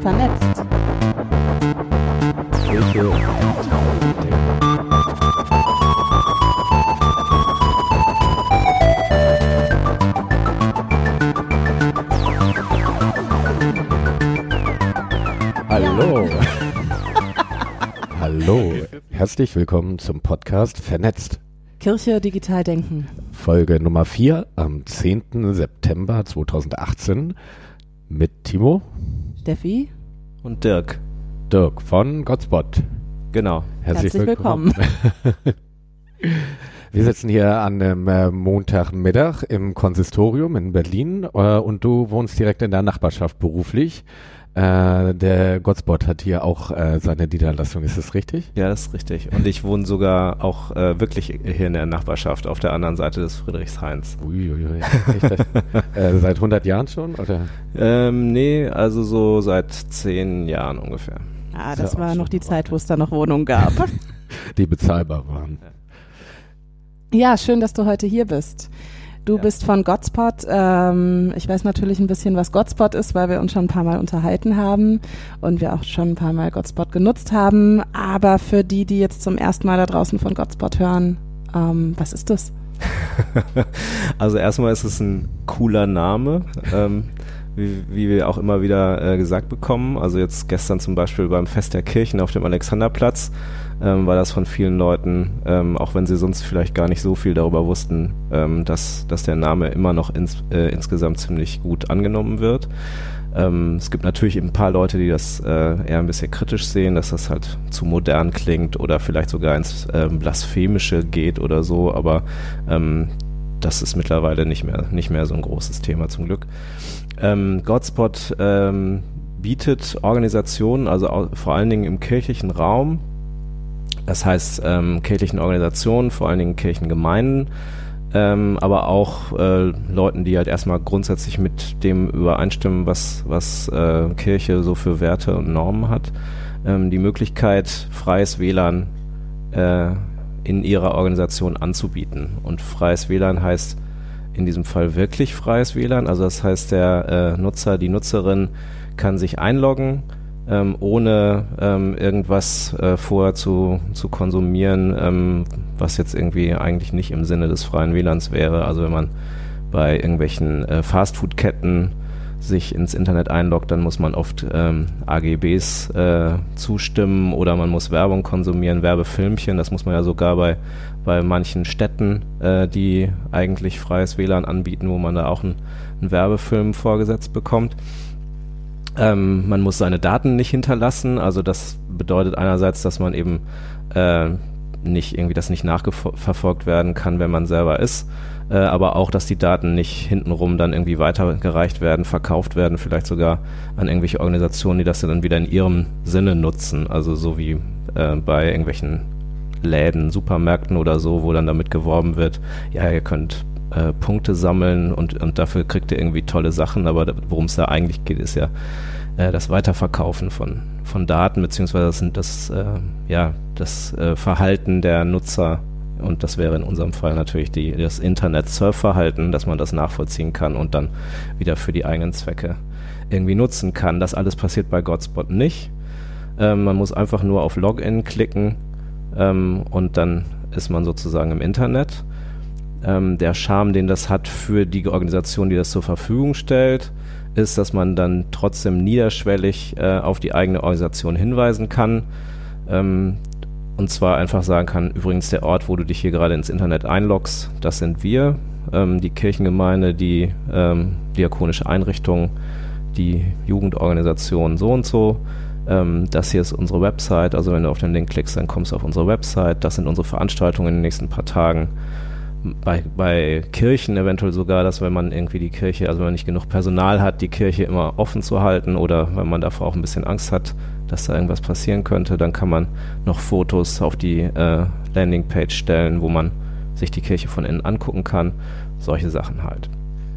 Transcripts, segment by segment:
Vernetzt. Kirche. Hallo. Hallo. Herzlich willkommen zum Podcast Vernetzt. Kirche digital denken. Folge Nummer 4 am 10. September 2018 mit Timo Steffi, Und Dirk. Dirk von Godspot. Genau. Herzlich, Herzlich willkommen. Wir sitzen hier an einem äh, Montagmittag im Konsistorium in Berlin äh, und du wohnst direkt in der Nachbarschaft beruflich. Äh, der Godspot hat hier auch äh, seine Niederlassung, ist das richtig? Ja, das ist richtig. Und ich wohne sogar auch äh, wirklich hier in der Nachbarschaft auf der anderen Seite des Friedrichshains. Uiuiui. Äh, seit 100 Jahren schon? Oder? Ähm, nee, also so seit zehn Jahren ungefähr. Ah, das ja auch war noch die Zeit, wo es da noch Wohnungen gab. Die bezahlbar waren. ja, schön, dass du heute hier bist. Du Ja. bist von Godspot. Ähm, ich weiß natürlich ein bisschen, was Godspot ist, weil wir uns schon ein paar Mal unterhalten haben und wir auch schon ein paar Mal Godspot genutzt haben. Aber für die, die jetzt zum ersten Mal da draußen von Godspot hören, ähm, was ist das? Also erstmal ist es ein cooler Name, ähm, wie, wie wir auch immer wieder äh, gesagt bekommen. Also jetzt gestern zum Beispiel beim Fest der Kirchen auf dem Alexanderplatz ähm, war das von vielen Leuten, ähm, auch wenn sie sonst vielleicht gar nicht so viel darüber wussten, ähm, dass, dass der Name immer noch ins, äh, insgesamt ziemlich gut angenommen wird. Ähm, es gibt natürlich ein paar Leute, die das äh, eher ein bisschen kritisch sehen, dass das halt zu modern klingt oder vielleicht sogar ins ähm, Blasphemische geht oder so, aber ähm, das ist mittlerweile nicht mehr, nicht mehr so ein großes Thema zum Glück. Ähm, Godspot ähm, bietet Organisationen, also vor allen Dingen im kirchlichen Raum, das heißt ähm, kirchlichen Organisationen, vor allen Dingen Kirchengemeinden, ähm, aber auch äh, Leuten, die halt erstmal grundsätzlich mit dem übereinstimmen, was, was äh, Kirche so für Werte und Normen hat, ähm, die Möglichkeit, freies WLAN äh, in ihrer Organisation anzubieten. Und freies WLAN heißt in diesem Fall wirklich freies WLAN. Also das heißt, der äh, Nutzer, die Nutzerin kann sich einloggen, ähm, ohne ähm, irgendwas äh, vorher zu, zu konsumieren, ähm, was jetzt irgendwie eigentlich nicht im Sinne des freien WLANs wäre. Also wenn man bei irgendwelchen äh, Fastfood-Ketten sich ins Internet einloggt, dann muss man oft ähm, AGBs äh, zustimmen oder man muss Werbung konsumieren, Werbefilmchen. Das muss man ja sogar bei, bei manchen Städten, äh, die eigentlich freies WLAN anbieten, wo man da auch einen, einen Werbefilm vorgesetzt bekommt. Ähm, man muss seine Daten nicht hinterlassen. Also das bedeutet einerseits, dass man eben äh, nicht irgendwie das nicht nachverfolgt werden kann, wenn man selber ist, äh, aber auch, dass die Daten nicht hintenrum dann irgendwie weitergereicht werden, verkauft werden, vielleicht sogar an irgendwelche Organisationen, die das dann wieder in ihrem Sinne nutzen. Also so wie äh, bei irgendwelchen Läden, Supermärkten oder so, wo dann damit geworben wird, ja, ihr könnt äh, Punkte sammeln und, und dafür kriegt ihr irgendwie tolle Sachen, aber worum es da eigentlich geht, ist ja äh, das Weiterverkaufen von, von Daten, beziehungsweise das, das, äh, ja, das äh, Verhalten der Nutzer und das wäre in unserem Fall natürlich die, das Internet-Surfverhalten, dass man das nachvollziehen kann und dann wieder für die eigenen Zwecke irgendwie nutzen kann. Das alles passiert bei Godspot nicht. Ähm, man muss einfach nur auf Login klicken ähm, und dann ist man sozusagen im Internet. Ähm, der Charme, den das hat für die Organisation, die das zur Verfügung stellt, ist, dass man dann trotzdem niederschwellig äh, auf die eigene Organisation hinweisen kann. Ähm, und zwar einfach sagen kann, übrigens der Ort, wo du dich hier gerade ins Internet einloggst, das sind wir, ähm, die Kirchengemeinde, die ähm, diakonische Einrichtung, die Jugendorganisation so und so. Ähm, das hier ist unsere Website, also wenn du auf den Link klickst, dann kommst du auf unsere Website. Das sind unsere Veranstaltungen in den nächsten paar Tagen bei, bei Kirchen eventuell sogar, dass wenn man irgendwie die Kirche, also wenn man nicht genug Personal hat, die Kirche immer offen zu halten oder wenn man davor auch ein bisschen Angst hat, dass da irgendwas passieren könnte, dann kann man noch Fotos auf die äh, Landingpage stellen, wo man sich die Kirche von innen angucken kann. Solche Sachen halt.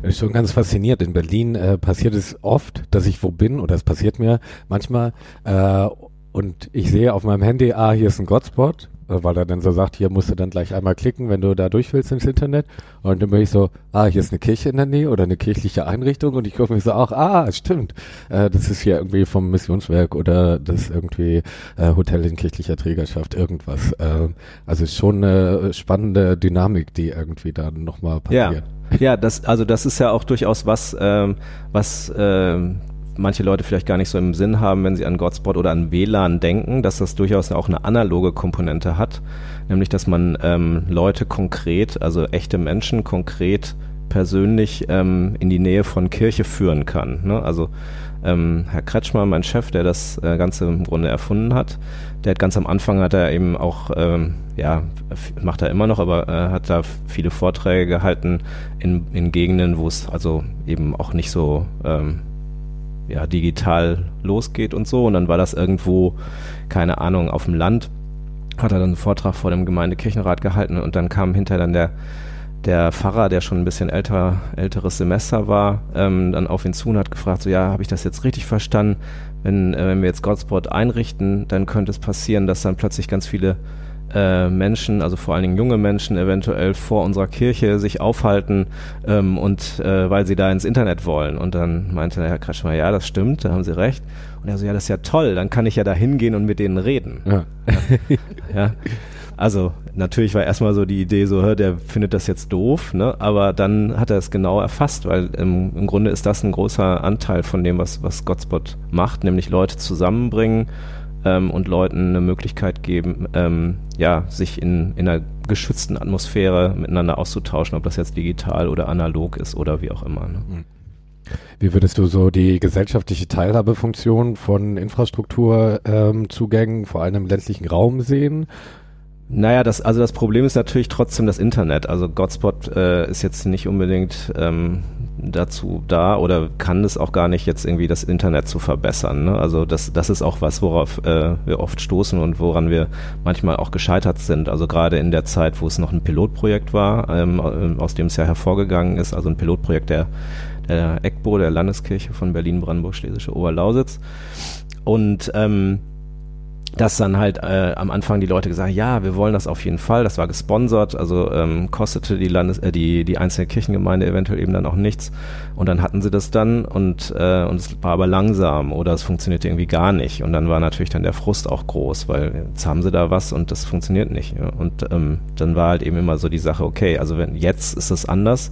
Ist schon ganz fasziniert. In Berlin äh, passiert es oft, dass ich wo bin oder es passiert mir manchmal äh, und ich sehe auf meinem Handy, ah, hier ist ein Godspot weil er dann so sagt, hier musst du dann gleich einmal klicken, wenn du da durch willst ins Internet. Und dann bin ich so, ah, hier ist eine Kirche in der Nähe oder eine kirchliche Einrichtung und ich gucke mich so auch, ah, stimmt, äh, das ist hier irgendwie vom Missionswerk oder das irgendwie äh, Hotel in kirchlicher Trägerschaft, irgendwas. Äh, also schon eine spannende Dynamik, die irgendwie da nochmal passiert. Ja. Ja, das, also das ist ja auch durchaus was, ähm, was ähm, manche Leute vielleicht gar nicht so im Sinn haben, wenn sie an Godspot oder an WLAN denken, dass das durchaus auch eine analoge Komponente hat, nämlich dass man ähm, Leute konkret, also echte Menschen konkret persönlich ähm, in die Nähe von Kirche führen kann. Ne? Also ähm, Herr Kretschmer, mein Chef, der das äh, Ganze im Grunde erfunden hat, der hat ganz am Anfang hat er eben auch, ähm, ja, macht er immer noch, aber äh, hat da viele Vorträge gehalten in, in Gegenden, wo es also eben auch nicht so ähm, ja, digital losgeht und so. Und dann war das irgendwo, keine Ahnung, auf dem Land, hat er dann einen Vortrag vor dem Gemeindekirchenrat gehalten und dann kam hinterher dann der der Pfarrer, der schon ein bisschen älter, älteres Semester war, ähm, dann auf ihn zu und hat gefragt, so ja, habe ich das jetzt richtig verstanden? Wenn, äh, wenn wir jetzt Godspot einrichten, dann könnte es passieren, dass dann plötzlich ganz viele äh, Menschen, also vor allen Dingen junge Menschen, eventuell vor unserer Kirche sich aufhalten ähm, und äh, weil sie da ins Internet wollen. Und dann meinte der Herr Kretschmer, ja, das stimmt, da haben Sie recht. Und er so, ja, das ist ja toll, dann kann ich ja da hingehen und mit denen reden. Ja. ja. ja. Also natürlich war erstmal so die Idee so, der findet das jetzt doof, ne? aber dann hat er es genau erfasst, weil ähm, im Grunde ist das ein großer Anteil von dem, was, was Godspot macht, nämlich Leute zusammenbringen ähm, und Leuten eine Möglichkeit geben, ähm, ja, sich in, in einer geschützten Atmosphäre miteinander auszutauschen, ob das jetzt digital oder analog ist oder wie auch immer. Ne? Wie würdest du so die gesellschaftliche Teilhabefunktion von Infrastrukturzugängen, ähm, vor allem im ländlichen Raum sehen? Naja, das, also das Problem ist natürlich trotzdem das Internet. Also Godspot äh, ist jetzt nicht unbedingt ähm, dazu da oder kann es auch gar nicht jetzt irgendwie das Internet zu verbessern. Ne? Also das, das ist auch was, worauf äh, wir oft stoßen und woran wir manchmal auch gescheitert sind. Also gerade in der Zeit, wo es noch ein Pilotprojekt war, ähm, aus dem es ja hervorgegangen ist, also ein Pilotprojekt der, der EGBO, der Landeskirche von Berlin-Brandenburg-Schlesische Oberlausitz. Und ähm, dass dann halt äh, am Anfang die Leute gesagt haben, ja, wir wollen das auf jeden Fall, das war gesponsert, also ähm, kostete die Landes äh, die die einzelne Kirchengemeinde eventuell eben dann auch nichts und dann hatten sie das dann und äh, und es war aber langsam oder es funktionierte irgendwie gar nicht und dann war natürlich dann der Frust auch groß, weil jetzt haben sie da was und das funktioniert nicht ja? und ähm, dann war halt eben immer so die Sache, okay, also wenn jetzt ist es anders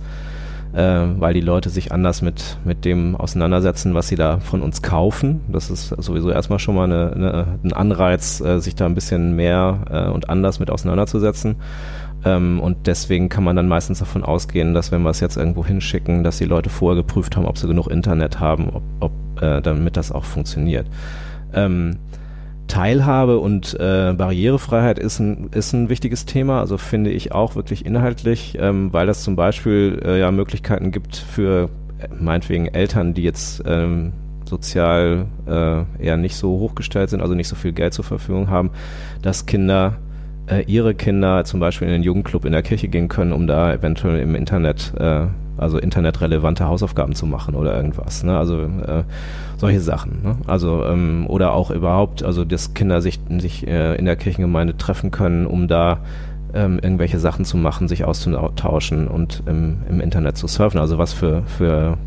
weil die Leute sich anders mit, mit dem auseinandersetzen, was sie da von uns kaufen. Das ist sowieso erstmal schon mal eine, eine, ein Anreiz, äh, sich da ein bisschen mehr äh, und anders mit auseinanderzusetzen. Ähm, und deswegen kann man dann meistens davon ausgehen, dass wenn wir es jetzt irgendwo hinschicken, dass die Leute vorher geprüft haben, ob sie genug Internet haben, ob, ob äh, damit das auch funktioniert. Ähm, Teilhabe und äh, Barrierefreiheit ist ein, ist ein wichtiges Thema, also finde ich auch wirklich inhaltlich, ähm, weil das zum Beispiel äh, ja Möglichkeiten gibt für äh, meinetwegen Eltern, die jetzt ähm, sozial äh, eher nicht so hochgestellt sind, also nicht so viel Geld zur Verfügung haben, dass Kinder äh, ihre Kinder zum Beispiel in den Jugendclub in der Kirche gehen können, um da eventuell im Internet äh, also internetrelevante Hausaufgaben zu machen oder irgendwas. Ne? Also äh, solche Sachen. Ne? Also ähm, oder auch überhaupt, also dass Kinder sich, sich äh, in der Kirchengemeinde treffen können, um da ähm, irgendwelche Sachen zu machen, sich auszutauschen und im, im Internet zu surfen. Also was für, für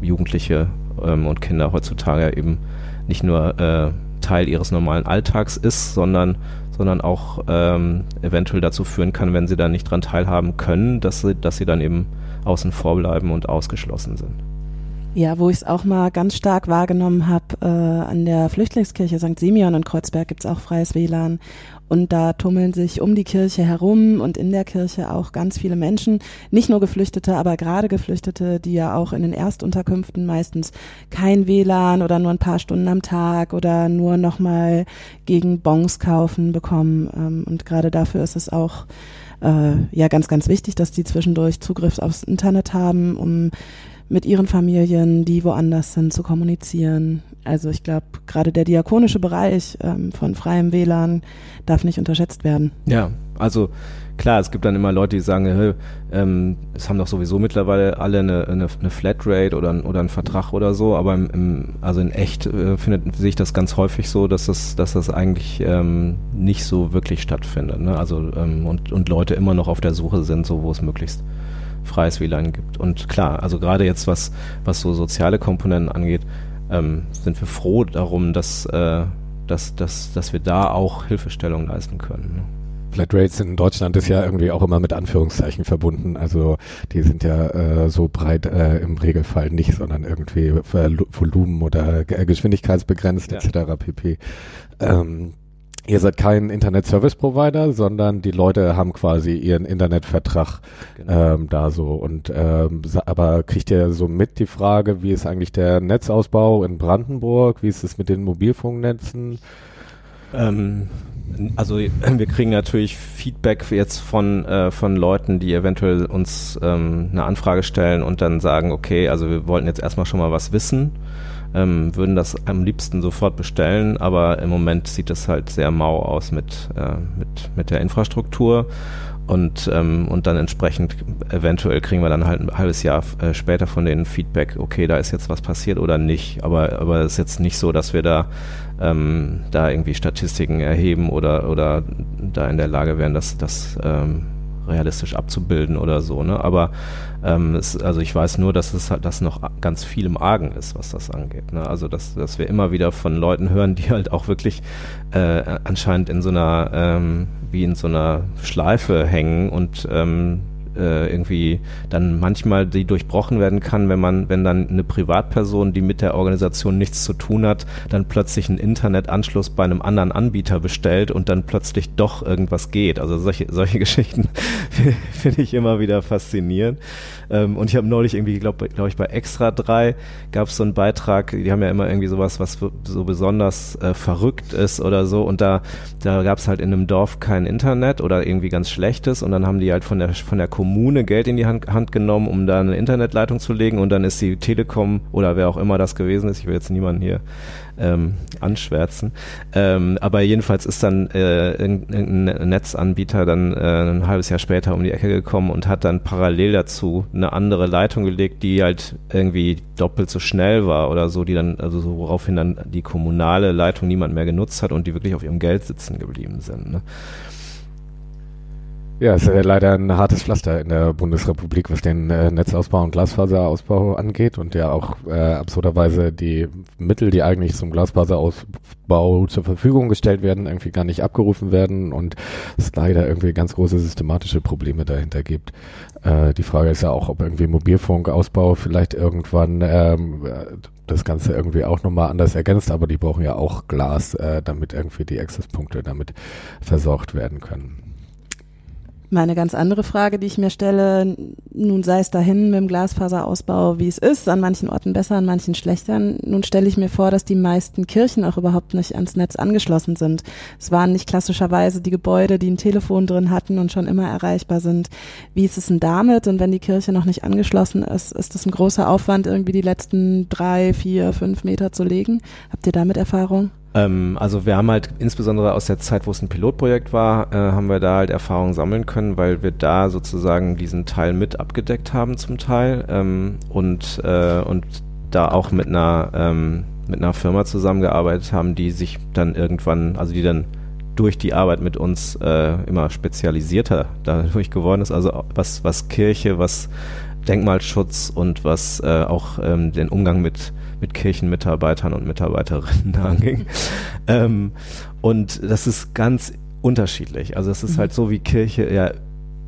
Jugendliche ähm, und Kinder heutzutage eben nicht nur äh, Teil ihres normalen Alltags ist, sondern sondern auch ähm, eventuell dazu führen kann, wenn sie da nicht dran teilhaben können, dass sie, dass sie dann eben außen vor bleiben und ausgeschlossen sind. Ja, wo ich es auch mal ganz stark wahrgenommen habe, äh, an der Flüchtlingskirche St. Simeon in Kreuzberg gibt's auch freies WLAN. Und da tummeln sich um die Kirche herum und in der Kirche auch ganz viele Menschen, nicht nur Geflüchtete, aber gerade Geflüchtete, die ja auch in den Erstunterkünften meistens kein WLAN oder nur ein paar Stunden am Tag oder nur nochmal gegen Bons kaufen bekommen. Ähm, und gerade dafür ist es auch äh, ja ganz, ganz wichtig, dass die zwischendurch Zugriff aufs Internet haben, um mit ihren Familien, die woanders sind, zu kommunizieren. Also ich glaube, gerade der diakonische Bereich ähm, von freiem WLAN darf nicht unterschätzt werden. Ja, also klar, es gibt dann immer Leute, die sagen, hey, ähm, es haben doch sowieso mittlerweile alle eine, eine, eine Flatrate oder, oder einen Vertrag oder so, aber im, im, also in echt äh, findet, sehe ich das ganz häufig so, dass das, dass das eigentlich ähm, nicht so wirklich stattfindet. Ne? Also ähm, und, und Leute immer noch auf der Suche sind, so wo es möglichst freies WLAN gibt. Und klar, also gerade jetzt, was, was so soziale Komponenten angeht, ähm, sind wir froh darum, dass, äh, dass, dass, dass wir da auch Hilfestellung leisten können. Ne? Flatrates in Deutschland ist ja irgendwie auch immer mit Anführungszeichen verbunden. Also die sind ja äh, so breit äh, im Regelfall nicht, sondern irgendwie Volumen oder Geschwindigkeitsbegrenzt ja. etc. pp. Ähm, Ihr seid kein Internet Service Provider, sondern die Leute haben quasi ihren Internetvertrag genau. ähm, da so. Und ähm, aber kriegt ihr so mit die Frage, wie ist eigentlich der Netzausbau in Brandenburg? Wie ist es mit den Mobilfunknetzen? Ähm, also wir kriegen natürlich Feedback jetzt von, äh, von Leuten, die eventuell uns ähm, eine Anfrage stellen und dann sagen, okay, also wir wollten jetzt erstmal schon mal was wissen, ähm, würden das am liebsten sofort bestellen, aber im Moment sieht es halt sehr mau aus mit, äh, mit, mit der Infrastruktur und, ähm, und dann entsprechend eventuell kriegen wir dann halt ein halbes Jahr äh, später von denen Feedback, okay, da ist jetzt was passiert oder nicht. Aber aber es ist jetzt nicht so, dass wir da ähm, da irgendwie Statistiken erheben oder oder da in der Lage wären, das das ähm, realistisch abzubilden oder so. Ne? Aber ähm, es, also ich weiß nur, dass es halt, dass noch ganz viel im Argen ist, was das angeht. Ne? Also dass, dass wir immer wieder von Leuten hören, die halt auch wirklich äh, anscheinend in so einer ähm, wie in so einer Schleife hängen und ähm, äh, irgendwie dann manchmal die durchbrochen werden kann, wenn man, wenn dann eine Privatperson, die mit der Organisation nichts zu tun hat, dann plötzlich einen Internetanschluss bei einem anderen Anbieter bestellt und dann plötzlich doch irgendwas geht. Also solche, solche Geschichten finde ich immer wieder faszinierend. Ähm, und ich habe neulich irgendwie, glaube glaub ich, bei Extra 3 gab es so einen Beitrag, die haben ja immer irgendwie sowas, was so besonders äh, verrückt ist oder so. Und da, da gab es halt in einem Dorf kein Internet oder irgendwie ganz schlechtes. Und dann haben die halt von der, von der Kommune Geld in die Hand, Hand genommen, um da eine Internetleitung zu legen. Und dann ist die Telekom oder wer auch immer das gewesen ist, ich will jetzt niemanden hier ähm, anschwärzen. Ähm, aber jedenfalls ist dann äh, irgendein Netzanbieter dann äh, ein halbes Jahr später um die Ecke gekommen und hat dann parallel dazu eine andere Leitung gelegt, die halt irgendwie doppelt so schnell war oder so, die dann, also so, woraufhin dann die kommunale Leitung niemand mehr genutzt hat und die wirklich auf ihrem Geld sitzen geblieben sind. Ne? Ja, ist äh, leider ein hartes Pflaster in der Bundesrepublik, was den äh, Netzausbau und Glasfaserausbau angeht und ja auch äh, absurderweise die Mittel, die eigentlich zum Glasfaserausbau zur Verfügung gestellt werden, irgendwie gar nicht abgerufen werden und es leider irgendwie ganz große systematische Probleme dahinter gibt. Äh, die Frage ist ja auch, ob irgendwie Mobilfunkausbau vielleicht irgendwann ähm, das Ganze irgendwie auch nochmal anders ergänzt, aber die brauchen ja auch Glas, äh, damit irgendwie die Accesspunkte damit versorgt werden können. Meine ganz andere Frage, die ich mir stelle, nun sei es dahin mit dem Glasfaserausbau, wie es ist, an manchen Orten besser, an manchen schlechter. Nun stelle ich mir vor, dass die meisten Kirchen auch überhaupt nicht ans Netz angeschlossen sind. Es waren nicht klassischerweise die Gebäude, die ein Telefon drin hatten und schon immer erreichbar sind. Wie ist es denn damit? Und wenn die Kirche noch nicht angeschlossen ist, ist das ein großer Aufwand, irgendwie die letzten drei, vier, fünf Meter zu legen? Habt ihr damit Erfahrung? Ähm, also wir haben halt insbesondere aus der Zeit, wo es ein Pilotprojekt war, äh, haben wir da halt Erfahrungen sammeln können, weil wir da sozusagen diesen Teil mit abgedeckt haben zum Teil ähm, und, äh, und da auch mit einer, ähm, mit einer Firma zusammengearbeitet haben, die sich dann irgendwann, also die dann durch die Arbeit mit uns äh, immer spezialisierter dadurch geworden ist. Also was, was Kirche, was Denkmalschutz und was äh, auch ähm, den Umgang mit mit Kirchenmitarbeitern und Mitarbeiterinnen anging. ähm, und das ist ganz unterschiedlich. Also es ist mhm. halt so, wie Kirche ja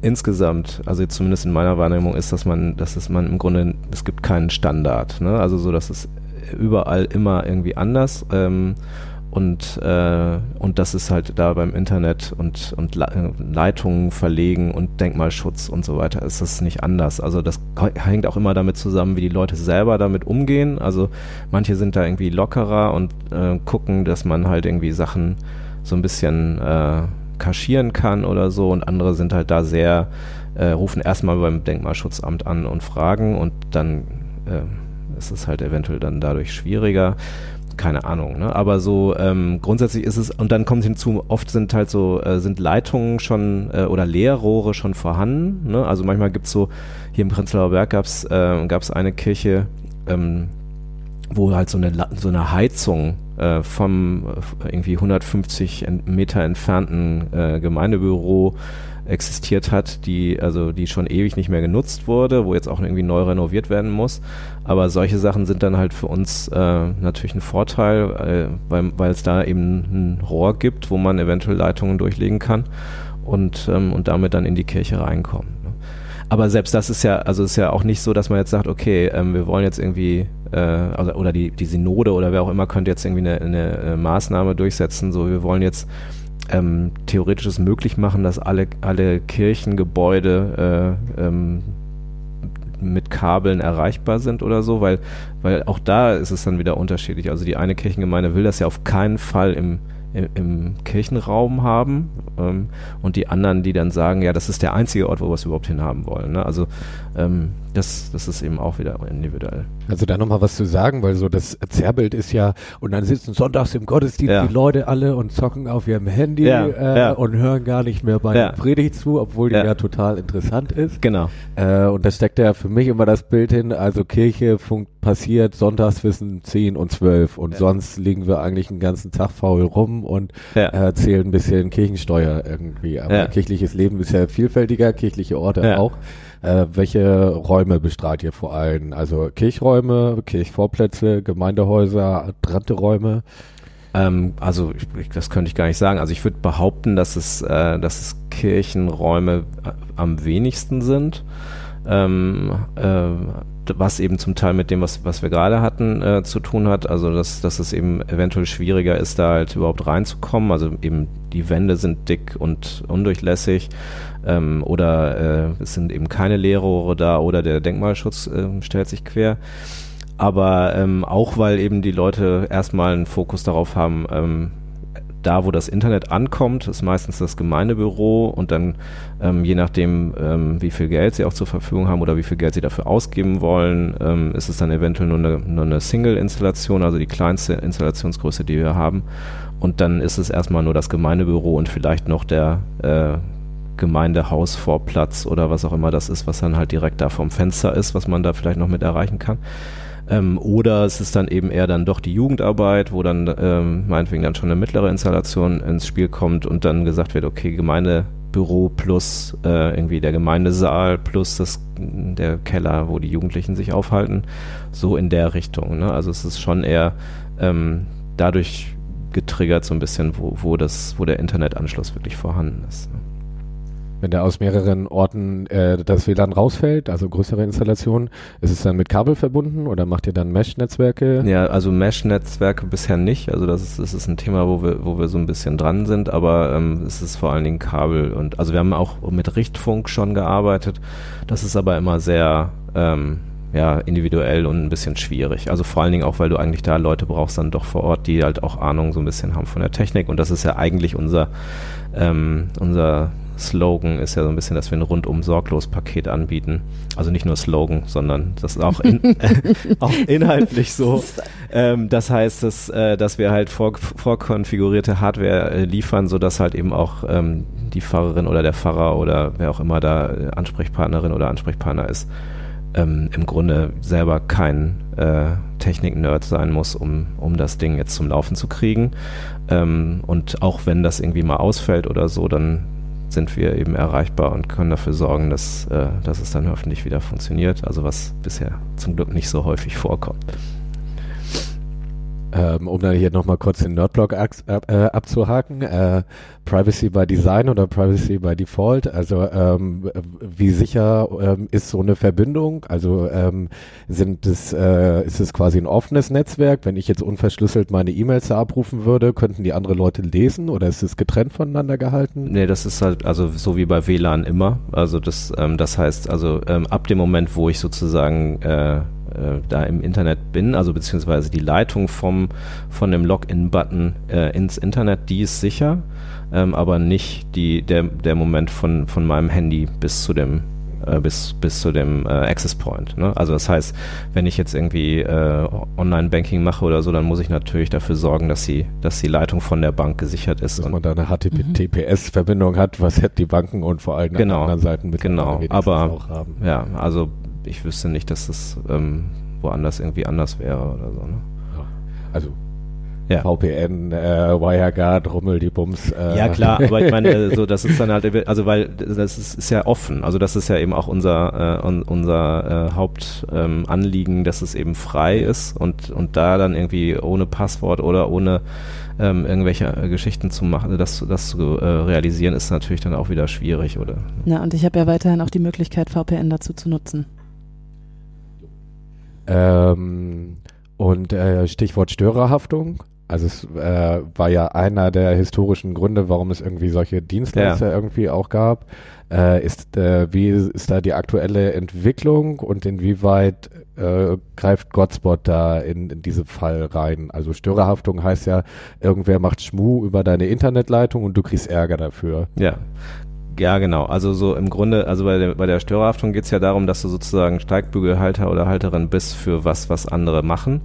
insgesamt, also zumindest in meiner Wahrnehmung ist, dass man, dass es man im Grunde, es gibt keinen Standard. Ne? Also so, dass es überall immer irgendwie anders. Ähm, und, äh, und das ist halt da beim Internet und, und Leitungen verlegen und Denkmalschutz und so weiter ist das nicht anders. Also das hängt auch immer damit zusammen, wie die Leute selber damit umgehen. Also manche sind da irgendwie lockerer und äh, gucken, dass man halt irgendwie Sachen so ein bisschen äh, kaschieren kann oder so und andere sind halt da sehr, äh, rufen erstmal beim Denkmalschutzamt an und fragen und dann äh, ist es halt eventuell dann dadurch schwieriger keine Ahnung, ne? Aber so ähm, grundsätzlich ist es, und dann kommt hinzu, oft sind halt so, äh, sind Leitungen schon äh, oder Leerrohre schon vorhanden. Ne? Also manchmal gibt es so, hier im Prenzlauer Berg gab es äh, gab's eine Kirche, ähm, wo halt so eine, so eine Heizung äh, vom äh, irgendwie 150 Meter entfernten äh, Gemeindebüro existiert hat, die also die schon ewig nicht mehr genutzt wurde, wo jetzt auch irgendwie neu renoviert werden muss. Aber solche Sachen sind dann halt für uns äh, natürlich ein Vorteil, äh, weil, es da eben ein Rohr gibt, wo man eventuell Leitungen durchlegen kann und, ähm, und damit dann in die Kirche reinkommen. Ne? Aber selbst das ist ja, also ist ja auch nicht so, dass man jetzt sagt, okay, ähm, wir wollen jetzt irgendwie äh, also, oder die, die Synode oder wer auch immer könnte jetzt irgendwie eine, eine, eine Maßnahme durchsetzen, so wir wollen jetzt ähm, theoretisch es möglich machen, dass alle, alle Kirchengebäude äh, ähm, mit Kabeln erreichbar sind oder so, weil, weil auch da ist es dann wieder unterschiedlich. Also die eine Kirchengemeinde will das ja auf keinen Fall im, im, im Kirchenraum haben ähm, und die anderen, die dann sagen, ja, das ist der einzige Ort, wo wir es überhaupt hinhaben wollen. Ne? Also ähm, das, das ist eben auch wieder individuell. Also da nochmal was zu sagen, weil so das Zerrbild ist ja, und dann sitzen sonntags im Gottesdienst ja. die Leute alle und zocken auf ihrem Handy ja, äh, ja. und hören gar nicht mehr bei der Predigt zu, obwohl die ja. total interessant ist. Genau. Äh, und das steckt ja für mich immer das Bild hin, also Kirche passiert sonntags zwischen 10 und 12 und sonst liegen wir eigentlich den ganzen Tag faul rum und äh, zählen ein bisschen Kirchensteuer irgendwie. Aber kirchliches Leben ist ja vielfältiger, kirchliche Orte auch. Äh, welche Räume bestrahlt ihr vor allem? Also Kirchräume, Kirchvorplätze, Gemeindehäuser, Räume? Ähm, also ich, das könnte ich gar nicht sagen. Also ich würde behaupten, dass es, äh, dass es Kirchenräume äh, am wenigsten sind. Ähm, äh, was eben zum Teil mit dem, was, was wir gerade hatten, äh, zu tun hat. Also dass, dass es eben eventuell schwieriger ist, da halt überhaupt reinzukommen. Also eben die Wände sind dick und undurchlässig ähm, oder äh, es sind eben keine Leerrohre da oder der Denkmalschutz äh, stellt sich quer. Aber ähm, auch weil eben die Leute erstmal einen Fokus darauf haben, ähm, da, wo das Internet ankommt, ist meistens das Gemeindebüro und dann ähm, je nachdem, ähm, wie viel Geld sie auch zur Verfügung haben oder wie viel Geld sie dafür ausgeben wollen, ähm, ist es dann eventuell nur eine, nur eine Single-Installation, also die kleinste Installationsgröße, die wir haben. Und dann ist es erstmal nur das Gemeindebüro und vielleicht noch der äh, Gemeindehausvorplatz oder was auch immer das ist, was dann halt direkt da vom Fenster ist, was man da vielleicht noch mit erreichen kann. Ähm, oder es ist dann eben eher dann doch die Jugendarbeit, wo dann ähm, meinetwegen dann schon eine mittlere Installation ins Spiel kommt und dann gesagt wird, okay, Gemeindebüro plus äh, irgendwie der Gemeindesaal plus das, der Keller, wo die Jugendlichen sich aufhalten. So in der Richtung. Ne? Also es ist schon eher ähm, dadurch getriggert so ein bisschen, wo, wo, das, wo der Internetanschluss wirklich vorhanden ist. Ne? Wenn da aus mehreren Orten äh, das WLAN rausfällt, also größere Installationen, ist es dann mit Kabel verbunden oder macht ihr dann Mesh-Netzwerke? Ja, also Mesh-Netzwerke bisher nicht. Also das ist, das ist ein Thema, wo wir, wo wir so ein bisschen dran sind, aber ähm, es ist vor allen Dingen Kabel und also wir haben auch mit Richtfunk schon gearbeitet. Das ist aber immer sehr ähm, ja, individuell und ein bisschen schwierig. Also vor allen Dingen auch, weil du eigentlich da Leute brauchst dann doch vor Ort, die halt auch Ahnung so ein bisschen haben von der Technik und das ist ja eigentlich unser ähm, unser Slogan ist ja so ein bisschen, dass wir ein rundum sorglos Paket anbieten. Also nicht nur Slogan, sondern das ist auch, in, auch inhaltlich so. Ähm, das heißt, dass, äh, dass wir halt vor, vorkonfigurierte Hardware äh, liefern, sodass halt eben auch ähm, die Pfarrerin oder der Pfarrer oder wer auch immer da äh, Ansprechpartnerin oder Ansprechpartner ist, ähm, im Grunde selber kein äh, Technik-Nerd sein muss, um, um das Ding jetzt zum Laufen zu kriegen. Ähm, und auch wenn das irgendwie mal ausfällt oder so, dann sind wir eben erreichbar und können dafür sorgen, dass, äh, dass es dann hoffentlich wieder funktioniert. Also was bisher zum Glück nicht so häufig vorkommt. Ähm, um dann hier nochmal kurz den Nerdblock ab, äh, abzuhaken. Äh, Privacy by Design oder Privacy by Default? Also ähm, wie sicher ähm, ist so eine Verbindung? Also ähm, sind es, äh, ist es quasi ein offenes Netzwerk? Wenn ich jetzt unverschlüsselt meine E-Mails abrufen würde, könnten die andere Leute lesen oder ist es getrennt voneinander gehalten? Nee, das ist halt also so wie bei WLAN immer. Also das, ähm, das heißt also ähm, ab dem Moment, wo ich sozusagen äh, da im Internet bin, also beziehungsweise die Leitung vom, von dem Login-Button äh, ins Internet, die ist sicher, ähm, aber nicht die, der, der Moment von, von meinem Handy bis zu dem äh, bis, bis zu dem äh, Access Point. Ne? Also das heißt, wenn ich jetzt irgendwie äh, Online-Banking mache oder so, dann muss ich natürlich dafür sorgen, dass die, dass die Leitung von der Bank gesichert ist. Dass man da eine HTTPS-Verbindung hat, was die Banken und vor allem genau, anderen Seiten mit genau, aber auch haben. Ja, also ich wüsste nicht, dass das ähm, woanders irgendwie anders wäre oder so. Ne? Also ja. VPN, äh, WireGuard, Rummel, die Bums. Äh. Ja klar, aber ich meine, so das ist dann halt, also weil das ist, ist ja offen. Also das ist ja eben auch unser äh, unser äh, Hauptanliegen, ähm, dass es eben frei ist und und da dann irgendwie ohne Passwort oder ohne ähm, irgendwelche äh, Geschichten zu machen, das, das zu äh, realisieren, ist natürlich dann auch wieder schwierig, oder? Na, und ich habe ja weiterhin auch die Möglichkeit, VPN dazu zu nutzen. Ähm, und äh, Stichwort Störerhaftung. Also es äh, war ja einer der historischen Gründe, warum es irgendwie solche Dienstleister ja. irgendwie auch gab. Äh, ist, äh, wie ist da die aktuelle Entwicklung und inwieweit äh, greift Godspot da in, in diese Fall rein? Also Störerhaftung heißt ja, irgendwer macht Schmu über deine Internetleitung und du kriegst Ärger dafür. Ja, ja, genau. Also so im Grunde, also bei der, bei der Störerhaftung geht es ja darum, dass du sozusagen Steigbügelhalter oder Halterin bist für was, was andere machen.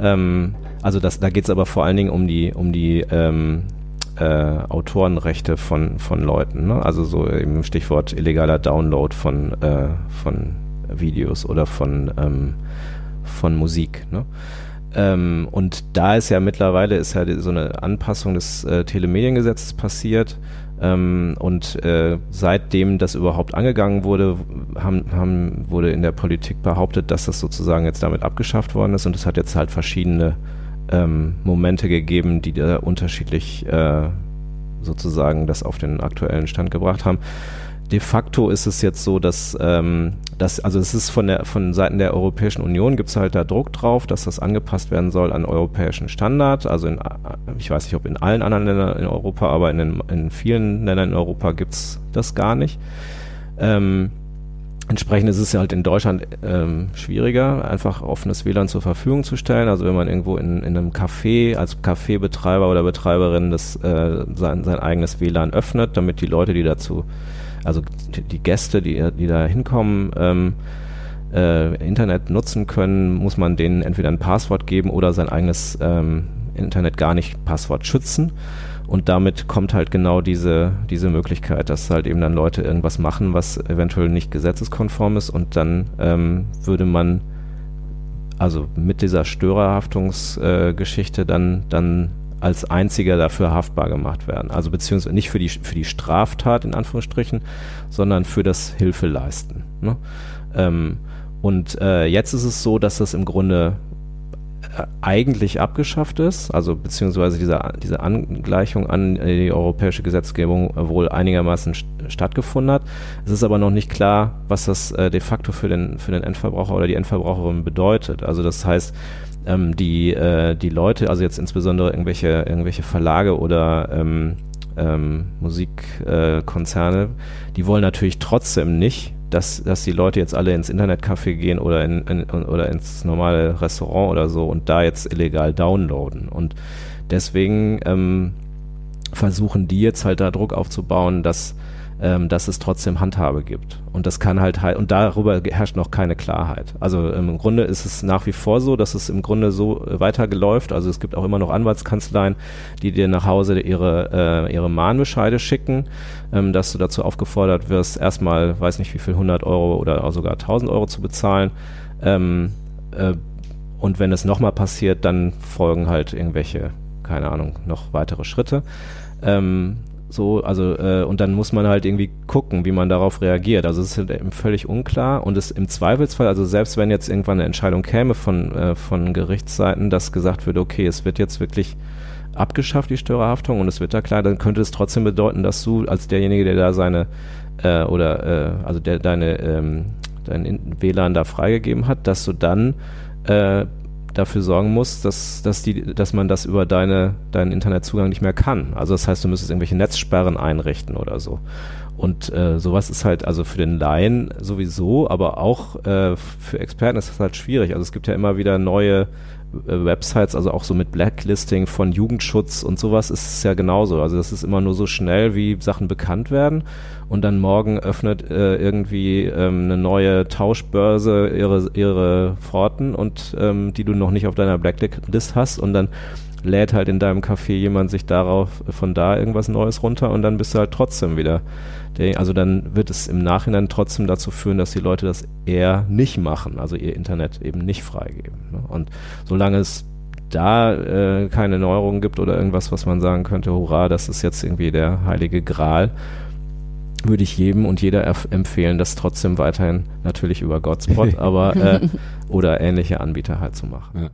Ähm, also das, da geht es aber vor allen Dingen um die, um die ähm, äh, Autorenrechte von, von Leuten. Ne? Also so im Stichwort illegaler Download von, äh, von Videos oder von, ähm, von Musik. Ne? Ähm, und da ist ja mittlerweile ist ja so eine Anpassung des äh, Telemediengesetzes passiert, ähm, und äh, seitdem das überhaupt angegangen wurde, haben, haben, wurde in der Politik behauptet, dass das sozusagen jetzt damit abgeschafft worden ist. Und es hat jetzt halt verschiedene ähm, Momente gegeben, die da unterschiedlich äh, sozusagen das auf den aktuellen Stand gebracht haben de facto ist es jetzt so, dass, ähm, dass also es ist von der von Seiten der Europäischen Union gibt es halt da Druck drauf, dass das angepasst werden soll an europäischen Standard. Also in, ich weiß nicht, ob in allen anderen Ländern in Europa, aber in, den, in vielen Ländern in Europa gibt es das gar nicht. Ähm, Entsprechend ist es ja halt in Deutschland ähm, schwieriger, einfach offenes WLAN zur Verfügung zu stellen. Also wenn man irgendwo in, in einem Café als Cafébetreiber oder Betreiberin das, äh, sein, sein eigenes WLAN öffnet, damit die Leute, die dazu also die Gäste, die, die da hinkommen, ähm, äh, Internet nutzen können, muss man denen entweder ein Passwort geben oder sein eigenes ähm, Internet gar nicht Passwort schützen. Und damit kommt halt genau diese, diese Möglichkeit, dass halt eben dann Leute irgendwas machen, was eventuell nicht gesetzeskonform ist und dann ähm, würde man also mit dieser Störerhaftungsgeschichte äh, dann, dann als einziger dafür haftbar gemacht werden. Also beziehungsweise nicht für die, für die Straftat in Anführungsstrichen, sondern für das Hilfeleisten. Ne? Ähm, und äh, jetzt ist es so, dass das im Grunde äh, eigentlich abgeschafft ist, also beziehungsweise diese, diese Angleichung an die europäische Gesetzgebung wohl einigermaßen st stattgefunden hat. Es ist aber noch nicht klar, was das äh, de facto für den, für den Endverbraucher oder die Endverbraucherin bedeutet. Also das heißt, ähm, die, äh, die Leute, also jetzt insbesondere irgendwelche, irgendwelche Verlage oder ähm, ähm, Musikkonzerne, äh, die wollen natürlich trotzdem nicht, dass, dass die Leute jetzt alle ins Internetcafé gehen oder, in, in, oder ins normale Restaurant oder so und da jetzt illegal downloaden. Und deswegen ähm, versuchen die jetzt halt da Druck aufzubauen, dass ähm, dass es trotzdem Handhabe gibt. Und das kann halt und darüber herrscht noch keine Klarheit. Also im Grunde ist es nach wie vor so, dass es im Grunde so äh, weitergeläuft. Also es gibt auch immer noch Anwaltskanzleien, die dir nach Hause ihre, äh, ihre Mahnbescheide schicken, ähm, dass du dazu aufgefordert wirst, erstmal, weiß nicht wie viel, 100 Euro oder sogar 1000 Euro zu bezahlen. Ähm, äh, und wenn es nochmal passiert, dann folgen halt irgendwelche, keine Ahnung, noch weitere Schritte. Ähm, so, also, äh, und dann muss man halt irgendwie gucken, wie man darauf reagiert. Also es ist halt eben völlig unklar und es im Zweifelsfall, also selbst wenn jetzt irgendwann eine Entscheidung käme von, äh, von Gerichtsseiten, dass gesagt wird, okay, es wird jetzt wirklich abgeschafft, die Störerhaftung, und es wird da klar, dann könnte es trotzdem bedeuten, dass du als derjenige, der da seine äh, oder äh, also der deine ähm, dein WLAN da freigegeben hat, dass du dann äh, dafür sorgen muss, dass, dass, die, dass man das über deine, deinen Internetzugang nicht mehr kann. Also das heißt, du müsstest irgendwelche Netzsperren einrichten oder so. Und äh, sowas ist halt also für den Laien sowieso, aber auch äh, für Experten ist das halt schwierig. Also es gibt ja immer wieder neue äh, Websites, also auch so mit Blacklisting von Jugendschutz und sowas ist es ja genauso. Also das ist immer nur so schnell, wie Sachen bekannt werden und dann morgen öffnet äh, irgendwie ähm, eine neue Tauschbörse ihre, ihre Pforten und ähm, die du noch nicht auf deiner Blacklist hast und dann lädt halt in deinem Café jemand sich darauf von da irgendwas Neues runter und dann bist du halt trotzdem wieder. Der, also dann wird es im Nachhinein trotzdem dazu führen, dass die Leute das eher nicht machen, also ihr Internet eben nicht freigeben. Ne? Und solange es da äh, keine Neuerungen gibt oder irgendwas, was man sagen könnte, hurra, das ist jetzt irgendwie der heilige Gral, würde ich jedem und jeder empfehlen, das trotzdem weiterhin natürlich über Godspot, aber äh, oder ähnliche Anbieter halt zu machen. Ja.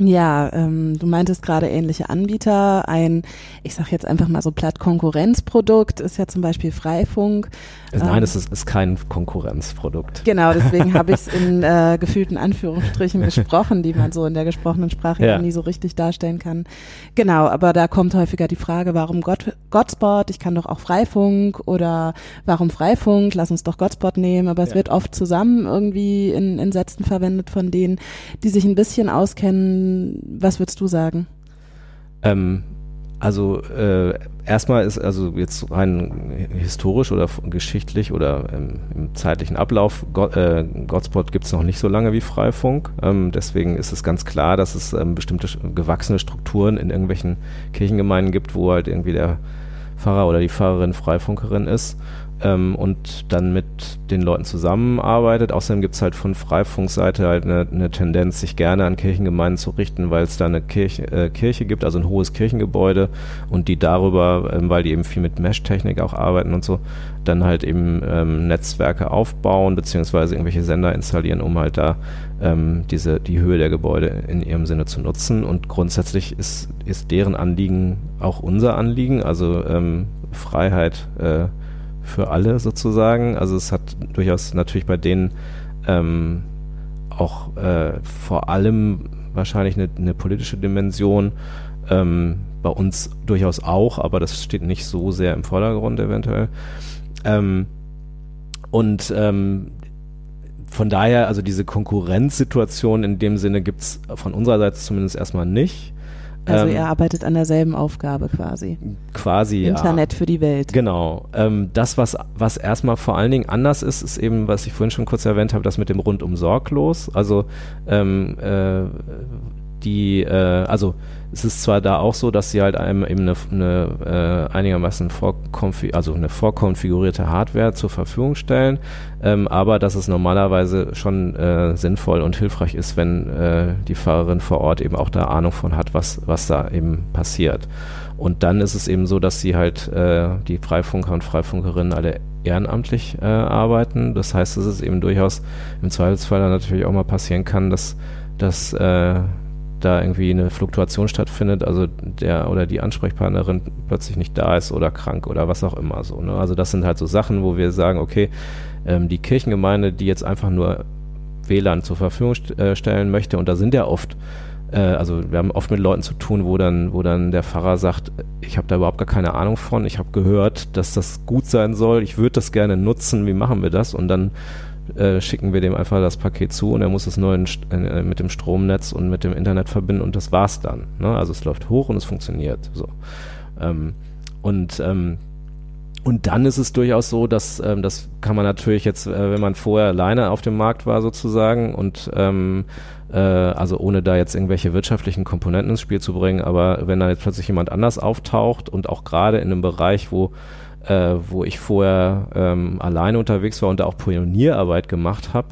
Ja, ähm, du meintest gerade ähnliche Anbieter. Ein, ich sag jetzt einfach mal so platt Konkurrenzprodukt ist ja zum Beispiel Freifunk. Nein, ähm, es ist, ist kein Konkurrenzprodukt. Genau, deswegen habe ich es in äh, gefühlten Anführungsstrichen gesprochen, die man so in der gesprochenen Sprache ja. nie so richtig darstellen kann. Genau, aber da kommt häufiger die Frage, warum God, Godspot? Ich kann doch auch Freifunk oder warum Freifunk? Lass uns doch Godspot nehmen. Aber es ja. wird oft zusammen irgendwie in, in Sätzen verwendet von denen, die sich ein bisschen auskennen. Was würdest du sagen? Ähm, also äh, erstmal ist also jetzt rein historisch oder geschichtlich oder im, im zeitlichen Ablauf, God, äh, Godspot gibt es noch nicht so lange wie Freifunk. Ähm, deswegen ist es ganz klar, dass es ähm, bestimmte gewachsene Strukturen in irgendwelchen Kirchengemeinden gibt, wo halt irgendwie der Pfarrer oder die Pfarrerin Freifunkerin ist ähm, und dann mit den Leuten zusammenarbeitet. Außerdem gibt es halt von Freifunkseite halt eine, eine, Tendenz, sich gerne an Kirchengemeinden zu richten, weil es da eine Kirche, äh, Kirche gibt, also ein hohes Kirchengebäude und die darüber, ähm, weil die eben viel mit Mesh-Technik auch arbeiten und so, dann halt eben ähm, Netzwerke aufbauen beziehungsweise irgendwelche Sender installieren, um halt da ähm, diese die Höhe der Gebäude in ihrem Sinne zu nutzen. Und grundsätzlich ist, ist deren Anliegen auch unser Anliegen, also ähm, Freiheit äh, für alle sozusagen. Also es hat durchaus natürlich bei denen ähm, auch äh, vor allem wahrscheinlich eine, eine politische Dimension. Ähm, bei uns durchaus auch, aber das steht nicht so sehr im Vordergrund eventuell. Ähm, und ähm, von daher, also diese Konkurrenzsituation in dem Sinne gibt es von unserer Seite zumindest erstmal nicht. Also ähm, ihr arbeitet an derselben Aufgabe quasi. Quasi, Internet ja. für die Welt. Genau. Ähm, das, was, was erstmal vor allen Dingen anders ist, ist eben, was ich vorhin schon kurz erwähnt habe, das mit dem rundum sorglos. Also ähm, äh, die, äh, also es ist zwar da auch so, dass sie halt einem eben eine, eine äh, einigermaßen vorkonfi also eine vorkonfigurierte Hardware zur Verfügung stellen, ähm, aber dass es normalerweise schon äh, sinnvoll und hilfreich ist, wenn äh, die Fahrerin vor Ort eben auch da Ahnung von hat, was, was da eben passiert. Und dann ist es eben so, dass sie halt äh, die Freifunker und Freifunkerinnen alle ehrenamtlich äh, arbeiten. Das heißt, dass es eben durchaus im Zweifelsfall dann natürlich auch mal passieren kann, dass, dass äh, da irgendwie eine Fluktuation stattfindet, also der oder die Ansprechpartnerin plötzlich nicht da ist oder krank oder was auch immer so. Ne? Also das sind halt so Sachen, wo wir sagen, okay, ähm, die Kirchengemeinde, die jetzt einfach nur WLAN zur Verfügung st äh, stellen möchte, und da sind ja oft, äh, also wir haben oft mit Leuten zu tun, wo dann, wo dann der Pfarrer sagt, ich habe da überhaupt gar keine Ahnung von, ich habe gehört, dass das gut sein soll, ich würde das gerne nutzen, wie machen wir das? Und dann äh, schicken wir dem einfach das Paket zu und er muss es nur in, äh, mit dem Stromnetz und mit dem Internet verbinden und das war's dann. Ne? Also es läuft hoch und es funktioniert. So. Ähm, und ähm, und dann ist es durchaus so, dass ähm, das kann man natürlich jetzt, äh, wenn man vorher alleine auf dem Markt war sozusagen und ähm, äh, also ohne da jetzt irgendwelche wirtschaftlichen Komponenten ins Spiel zu bringen, aber wenn da jetzt plötzlich jemand anders auftaucht und auch gerade in einem Bereich, wo äh, wo ich vorher ähm, alleine unterwegs war und da auch Pionierarbeit gemacht habe.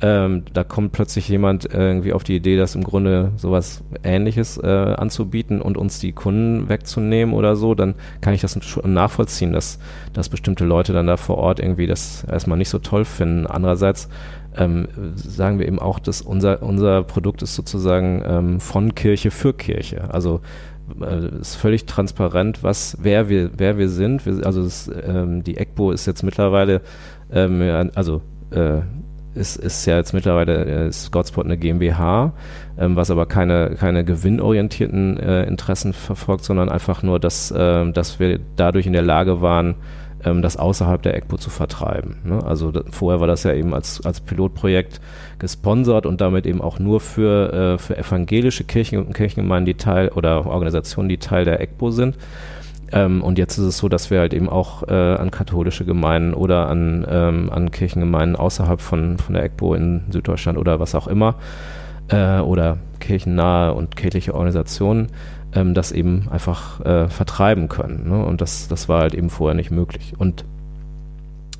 Ähm, da kommt plötzlich jemand irgendwie auf die Idee, das im Grunde sowas ähnliches äh, anzubieten und uns die Kunden wegzunehmen oder so, dann kann ich das schon nachvollziehen, dass, dass bestimmte Leute dann da vor Ort irgendwie das erstmal nicht so toll finden. Andererseits ähm, sagen wir eben auch, dass unser, unser Produkt ist sozusagen ähm, von Kirche für Kirche. Also äh, ist völlig transparent, was, wer wir, wer wir sind. Wir, also es, ähm, die ECBO ist jetzt mittlerweile, ähm, also äh, ist, ist ja jetzt mittlerweile äh, ist Godspot eine GmbH, ähm, was aber keine, keine gewinnorientierten äh, Interessen verfolgt, sondern einfach nur, dass, äh, dass wir dadurch in der Lage waren, ähm, das außerhalb der ECPO zu vertreiben. Ne? Also da, vorher war das ja eben als, als Pilotprojekt gesponsert und damit eben auch nur für, äh, für evangelische Kirchen und Kirchengemeinden, die Teil oder Organisationen, die Teil der ECPO sind. Ähm, und jetzt ist es so, dass wir halt eben auch äh, an katholische Gemeinden oder an, ähm, an Kirchengemeinden außerhalb von, von der ECPO in Süddeutschland oder was auch immer äh, oder kirchennahe und kirchliche Organisationen ähm, das eben einfach äh, vertreiben können. Ne? Und das, das war halt eben vorher nicht möglich. Und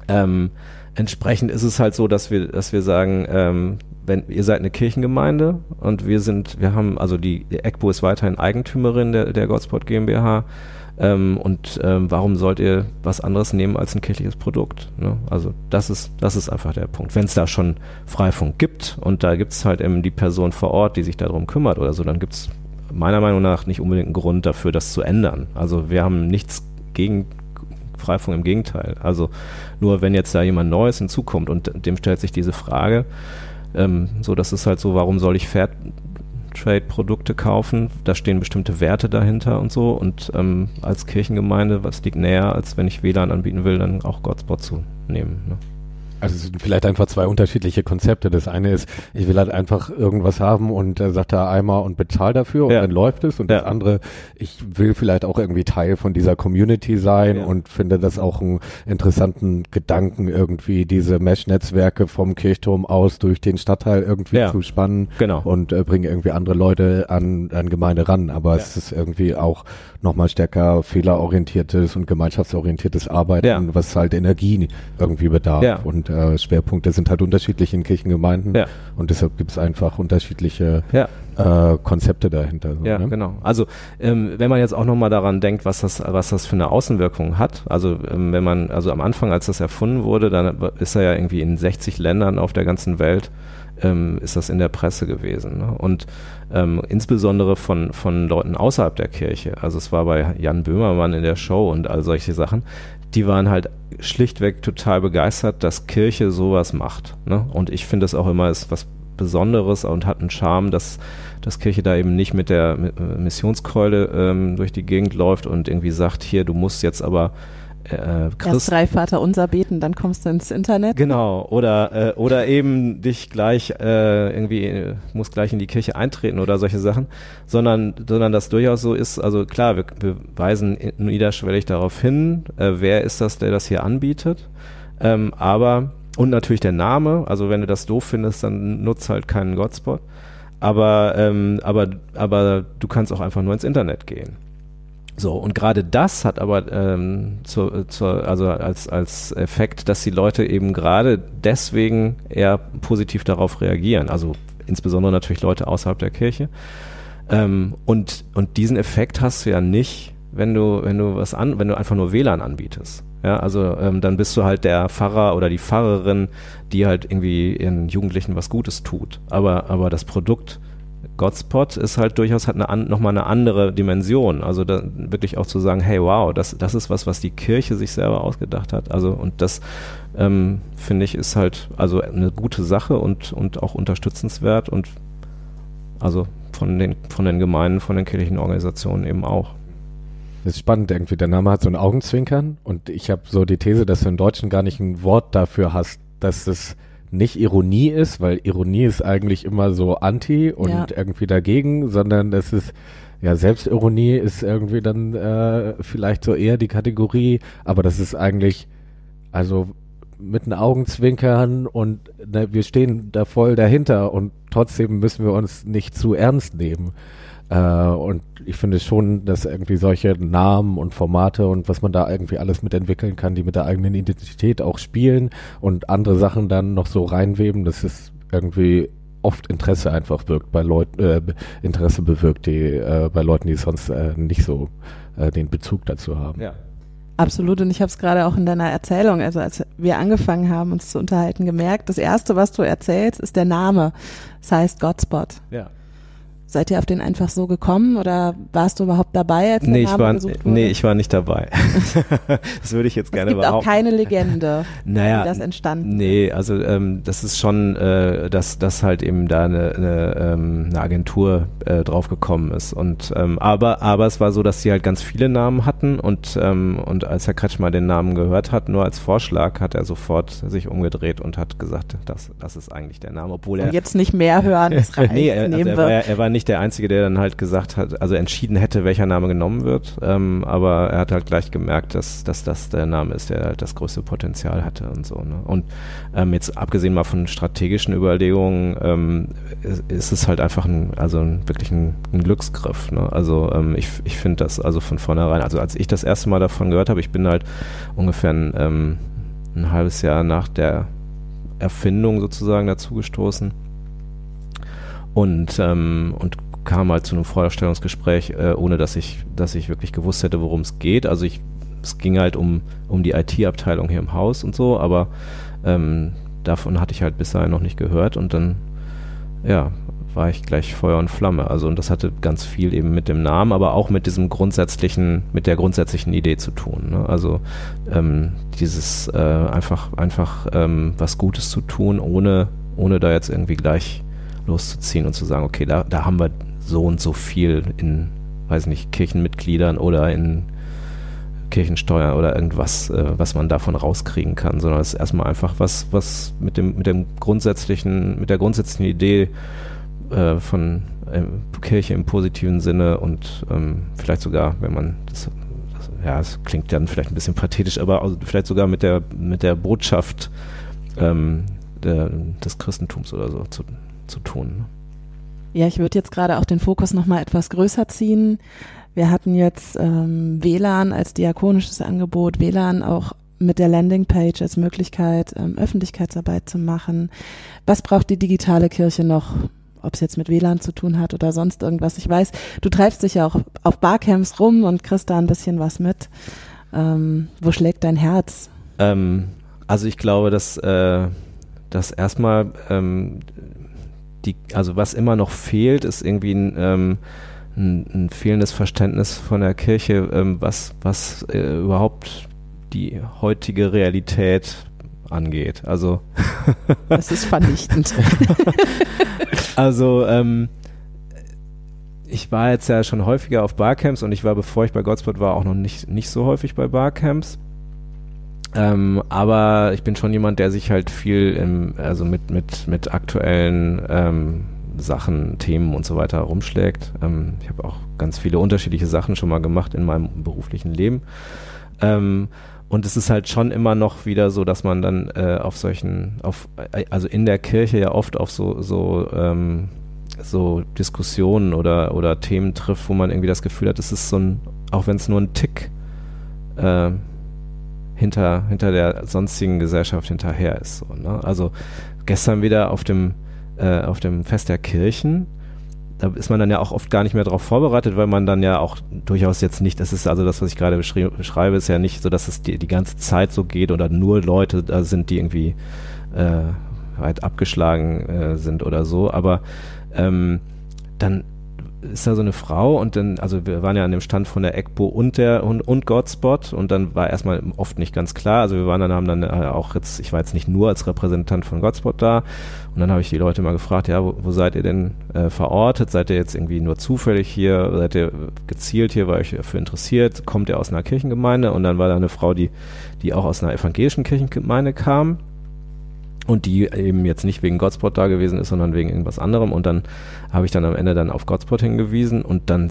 ähm, entsprechend ist es halt so, dass wir, dass wir sagen, ähm, wenn ihr seid eine Kirchengemeinde und wir sind, wir haben, also die, die ECPO ist weiterhin Eigentümerin der, der Godspot GmbH ähm, und ähm, warum sollt ihr was anderes nehmen als ein kirchliches Produkt? Ne? Also das ist, das ist einfach der Punkt. Wenn es da schon Freifunk gibt und da gibt es halt eben die Person vor Ort, die sich darum kümmert oder so, dann gibt es meiner Meinung nach nicht unbedingt einen Grund dafür, das zu ändern. Also wir haben nichts gegen Freifunk, im Gegenteil. Also nur wenn jetzt da jemand Neues hinzukommt und dem stellt sich diese Frage, ähm, so das ist halt so, warum soll ich Fair Trade-Produkte kaufen. Da stehen bestimmte Werte dahinter und so. Und ähm, als Kirchengemeinde, was liegt näher, als wenn ich WLAN anbieten will, dann auch Godspot zu nehmen. Ne? Also es sind vielleicht einfach zwei unterschiedliche Konzepte. Das eine ist, ich will halt einfach irgendwas haben und er sagt da einmal und bezahl dafür und ja. dann läuft es. Und ja. das andere, ich will vielleicht auch irgendwie Teil von dieser Community sein ja. und finde das auch einen interessanten Gedanken, irgendwie diese Mesh-Netzwerke vom Kirchturm aus durch den Stadtteil irgendwie zu spannen genau. und äh, bringe irgendwie andere Leute an, an Gemeinde ran. Aber es ist irgendwie auch nochmal stärker fehlerorientiertes und gemeinschaftsorientiertes Arbeiten, was halt Energie irgendwie bedarf. Und äh, Schwerpunkte sind halt unterschiedlich in Kirchengemeinden ja. und deshalb gibt es einfach unterschiedliche ja. äh, Konzepte dahinter. So, ja, ne? genau. Also ähm, wenn man jetzt auch nochmal daran denkt, was das, was das für eine Außenwirkung hat, also ähm, wenn man, also am Anfang, als das erfunden wurde, dann ist er ja irgendwie in 60 Ländern auf der ganzen Welt ähm, ist das in der Presse gewesen. Ne? Und ähm, insbesondere von, von Leuten außerhalb der Kirche. Also es war bei Jan Böhmermann in der Show und all solche Sachen die waren halt schlichtweg total begeistert, dass Kirche sowas macht. Ne? Und ich finde das auch immer ist was Besonderes und hat einen Charme, dass, dass Kirche da eben nicht mit der Missionskeule ähm, durch die Gegend läuft und irgendwie sagt, hier, du musst jetzt aber äh, Erst drei Vater unser beten, dann kommst du ins Internet. Genau, oder, äh, oder eben dich gleich äh, irgendwie, äh, muss gleich in die Kirche eintreten oder solche Sachen, sondern, sondern das durchaus so ist, also klar, wir, wir weisen niederschwellig darauf hin, äh, wer ist das, der das hier anbietet, ähm, aber, und natürlich der Name, also wenn du das doof findest, dann nutzt halt keinen Godspot, aber, ähm, aber, aber du kannst auch einfach nur ins Internet gehen. So, und gerade das hat aber ähm, zu, zu, also als, als Effekt, dass die Leute eben gerade deswegen eher positiv darauf reagieren. Also insbesondere natürlich Leute außerhalb der Kirche. Ähm, und, und diesen Effekt hast du ja nicht, wenn du, wenn du was an, wenn du einfach nur WLAN anbietest. Ja, also ähm, dann bist du halt der Pfarrer oder die Pfarrerin, die halt irgendwie ihren Jugendlichen was Gutes tut. Aber, aber das Produkt Godspot ist halt durchaus hat eine nochmal eine andere Dimension. Also da wirklich auch zu sagen, hey wow, das, das ist was, was die Kirche sich selber ausgedacht hat. Also und das ähm, finde ich ist halt also eine gute Sache und, und auch unterstützenswert und also von den, von den Gemeinden, von den kirchlichen Organisationen eben auch. Das ist spannend irgendwie. Der Name hat so ein Augenzwinkern und ich habe so die These, dass du im Deutschen gar nicht ein Wort dafür hast, dass es nicht Ironie ist, weil Ironie ist eigentlich immer so anti und ja. irgendwie dagegen, sondern es ist ja, Selbstironie ist irgendwie dann äh, vielleicht so eher die Kategorie, aber das ist eigentlich, also mit den Augenzwinkern und ne, wir stehen da voll dahinter und trotzdem müssen wir uns nicht zu ernst nehmen. Äh, und ich finde schon, dass irgendwie solche Namen und Formate und was man da irgendwie alles mitentwickeln kann, die mit der eigenen Identität auch spielen und andere Sachen dann noch so reinweben, dass es irgendwie oft Interesse einfach wirkt bei Leuten, äh, Interesse bewirkt, die äh, bei Leuten, die sonst äh, nicht so äh, den Bezug dazu haben. Ja. Absolut, und ich habe es gerade auch in deiner Erzählung, also als wir angefangen haben, uns zu unterhalten, gemerkt, das Erste, was du erzählst, ist der Name. Das heißt Godspot. Ja. Seid ihr auf den einfach so gekommen oder warst du überhaupt dabei, als nee, ich war, gesucht wurde? nee, ich war nicht dabei. das würde ich jetzt es gerne gibt behaupten. auch keine Legende, naja, wie das entstanden Nee, also ähm, das ist schon, äh, dass, dass halt eben da eine, eine, ähm, eine Agentur äh, drauf gekommen ist. Und ähm, aber, aber es war so, dass sie halt ganz viele Namen hatten und, ähm, und als Herr Kretschmer den Namen gehört hat, nur als Vorschlag, hat er sofort sich umgedreht und hat gesagt, das, das ist eigentlich der Name, obwohl er Und jetzt nicht mehr hören, das reicht, nee, er, also er, war, er war nicht der Einzige, der dann halt gesagt hat, also entschieden hätte, welcher Name genommen wird, ähm, aber er hat halt gleich gemerkt, dass, dass das der Name ist, der halt das größte Potenzial hatte und so. Ne? Und ähm, jetzt abgesehen mal von strategischen Überlegungen, ähm, ist, ist es halt einfach ein, also ein, wirklich ein, ein Glücksgriff. Ne? Also ähm, ich, ich finde das also von vornherein, also als ich das erste Mal davon gehört habe, ich bin halt ungefähr ein, ähm, ein halbes Jahr nach der Erfindung sozusagen dazugestoßen und, ähm, und kam halt zu einem Vorstellungsgespräch, äh, ohne dass ich, dass ich wirklich gewusst hätte, worum es geht. Also ich, es ging halt um, um die IT-Abteilung hier im Haus und so, aber ähm, davon hatte ich halt bis dahin noch nicht gehört und dann, ja, war ich gleich Feuer und Flamme. Also und das hatte ganz viel eben mit dem Namen, aber auch mit diesem grundsätzlichen, mit der grundsätzlichen Idee zu tun. Ne? Also ähm, dieses äh, einfach, einfach ähm, was Gutes zu tun, ohne, ohne da jetzt irgendwie gleich loszuziehen und zu sagen, okay, da, da haben wir so und so viel in, weiß nicht, Kirchenmitgliedern oder in Kirchensteuer oder irgendwas, äh, was man davon rauskriegen kann, sondern es ist erstmal einfach was, was mit dem, mit dem grundsätzlichen, mit der grundsätzlichen Idee äh, von ähm, Kirche im positiven Sinne und ähm, vielleicht sogar, wenn man das, ja, es klingt dann vielleicht ein bisschen pathetisch, aber vielleicht sogar mit der, mit der Botschaft ähm, der, des Christentums oder so zu, zu tun. Ja, ich würde jetzt gerade auch den Fokus nochmal etwas größer ziehen. Wir hatten jetzt ähm, WLAN als diakonisches Angebot, WLAN auch mit der Landingpage als Möglichkeit, ähm, Öffentlichkeitsarbeit zu machen. Was braucht die digitale Kirche noch? Ob es jetzt mit WLAN zu tun hat oder sonst irgendwas. Ich weiß, du treibst dich ja auch auf Barcamps rum und kriegst da ein bisschen was mit. Ähm, wo schlägt dein Herz? Ähm, also ich glaube, dass, äh, dass erstmal ähm, die, also was immer noch fehlt, ist irgendwie ein, ähm, ein, ein fehlendes Verständnis von der Kirche, ähm, was, was äh, überhaupt die heutige Realität angeht. Also Das ist vernichtend. Also, ähm, ich war jetzt ja schon häufiger auf Barcamps und ich war, bevor ich bei Godspot war, auch noch nicht, nicht so häufig bei Barcamps. Ähm, aber ich bin schon jemand, der sich halt viel im, also mit, mit, mit aktuellen ähm, Sachen, Themen und so weiter rumschlägt. Ähm, ich habe auch ganz viele unterschiedliche Sachen schon mal gemacht in meinem beruflichen Leben. Ähm, und es ist halt schon immer noch wieder so, dass man dann äh, auf solchen, auf, äh, also in der Kirche ja oft auf so, so, ähm, so Diskussionen oder, oder Themen trifft, wo man irgendwie das Gefühl hat, es ist so ein, auch wenn es nur ein Tick äh, hinter, hinter der sonstigen Gesellschaft hinterher ist. So, ne? Also gestern wieder auf dem, äh, auf dem Fest der Kirchen, da ist man dann ja auch oft gar nicht mehr darauf vorbereitet, weil man dann ja auch durchaus jetzt nicht, das ist also das, was ich gerade beschreibe, ist ja nicht so, dass es die, die ganze Zeit so geht oder nur Leute da sind, die irgendwie äh, weit abgeschlagen äh, sind oder so, aber ähm, dann ist da so eine Frau und dann, also wir waren ja an dem Stand von der ECBO und der und, und Godspot und dann war erstmal oft nicht ganz klar, also wir waren dann, haben dann äh, auch jetzt, ich war jetzt nicht nur als Repräsentant von Godspot da und dann habe ich die Leute mal gefragt, ja, wo, wo seid ihr denn äh, verortet? Seid ihr jetzt irgendwie nur zufällig hier? Seid ihr gezielt hier, weil euch dafür interessiert? Kommt ihr aus einer Kirchengemeinde? Und dann war da eine Frau, die, die auch aus einer evangelischen Kirchengemeinde kam und die eben jetzt nicht wegen Godspot da gewesen ist, sondern wegen irgendwas anderem. Und dann habe ich dann am Ende dann auf Godspot hingewiesen und dann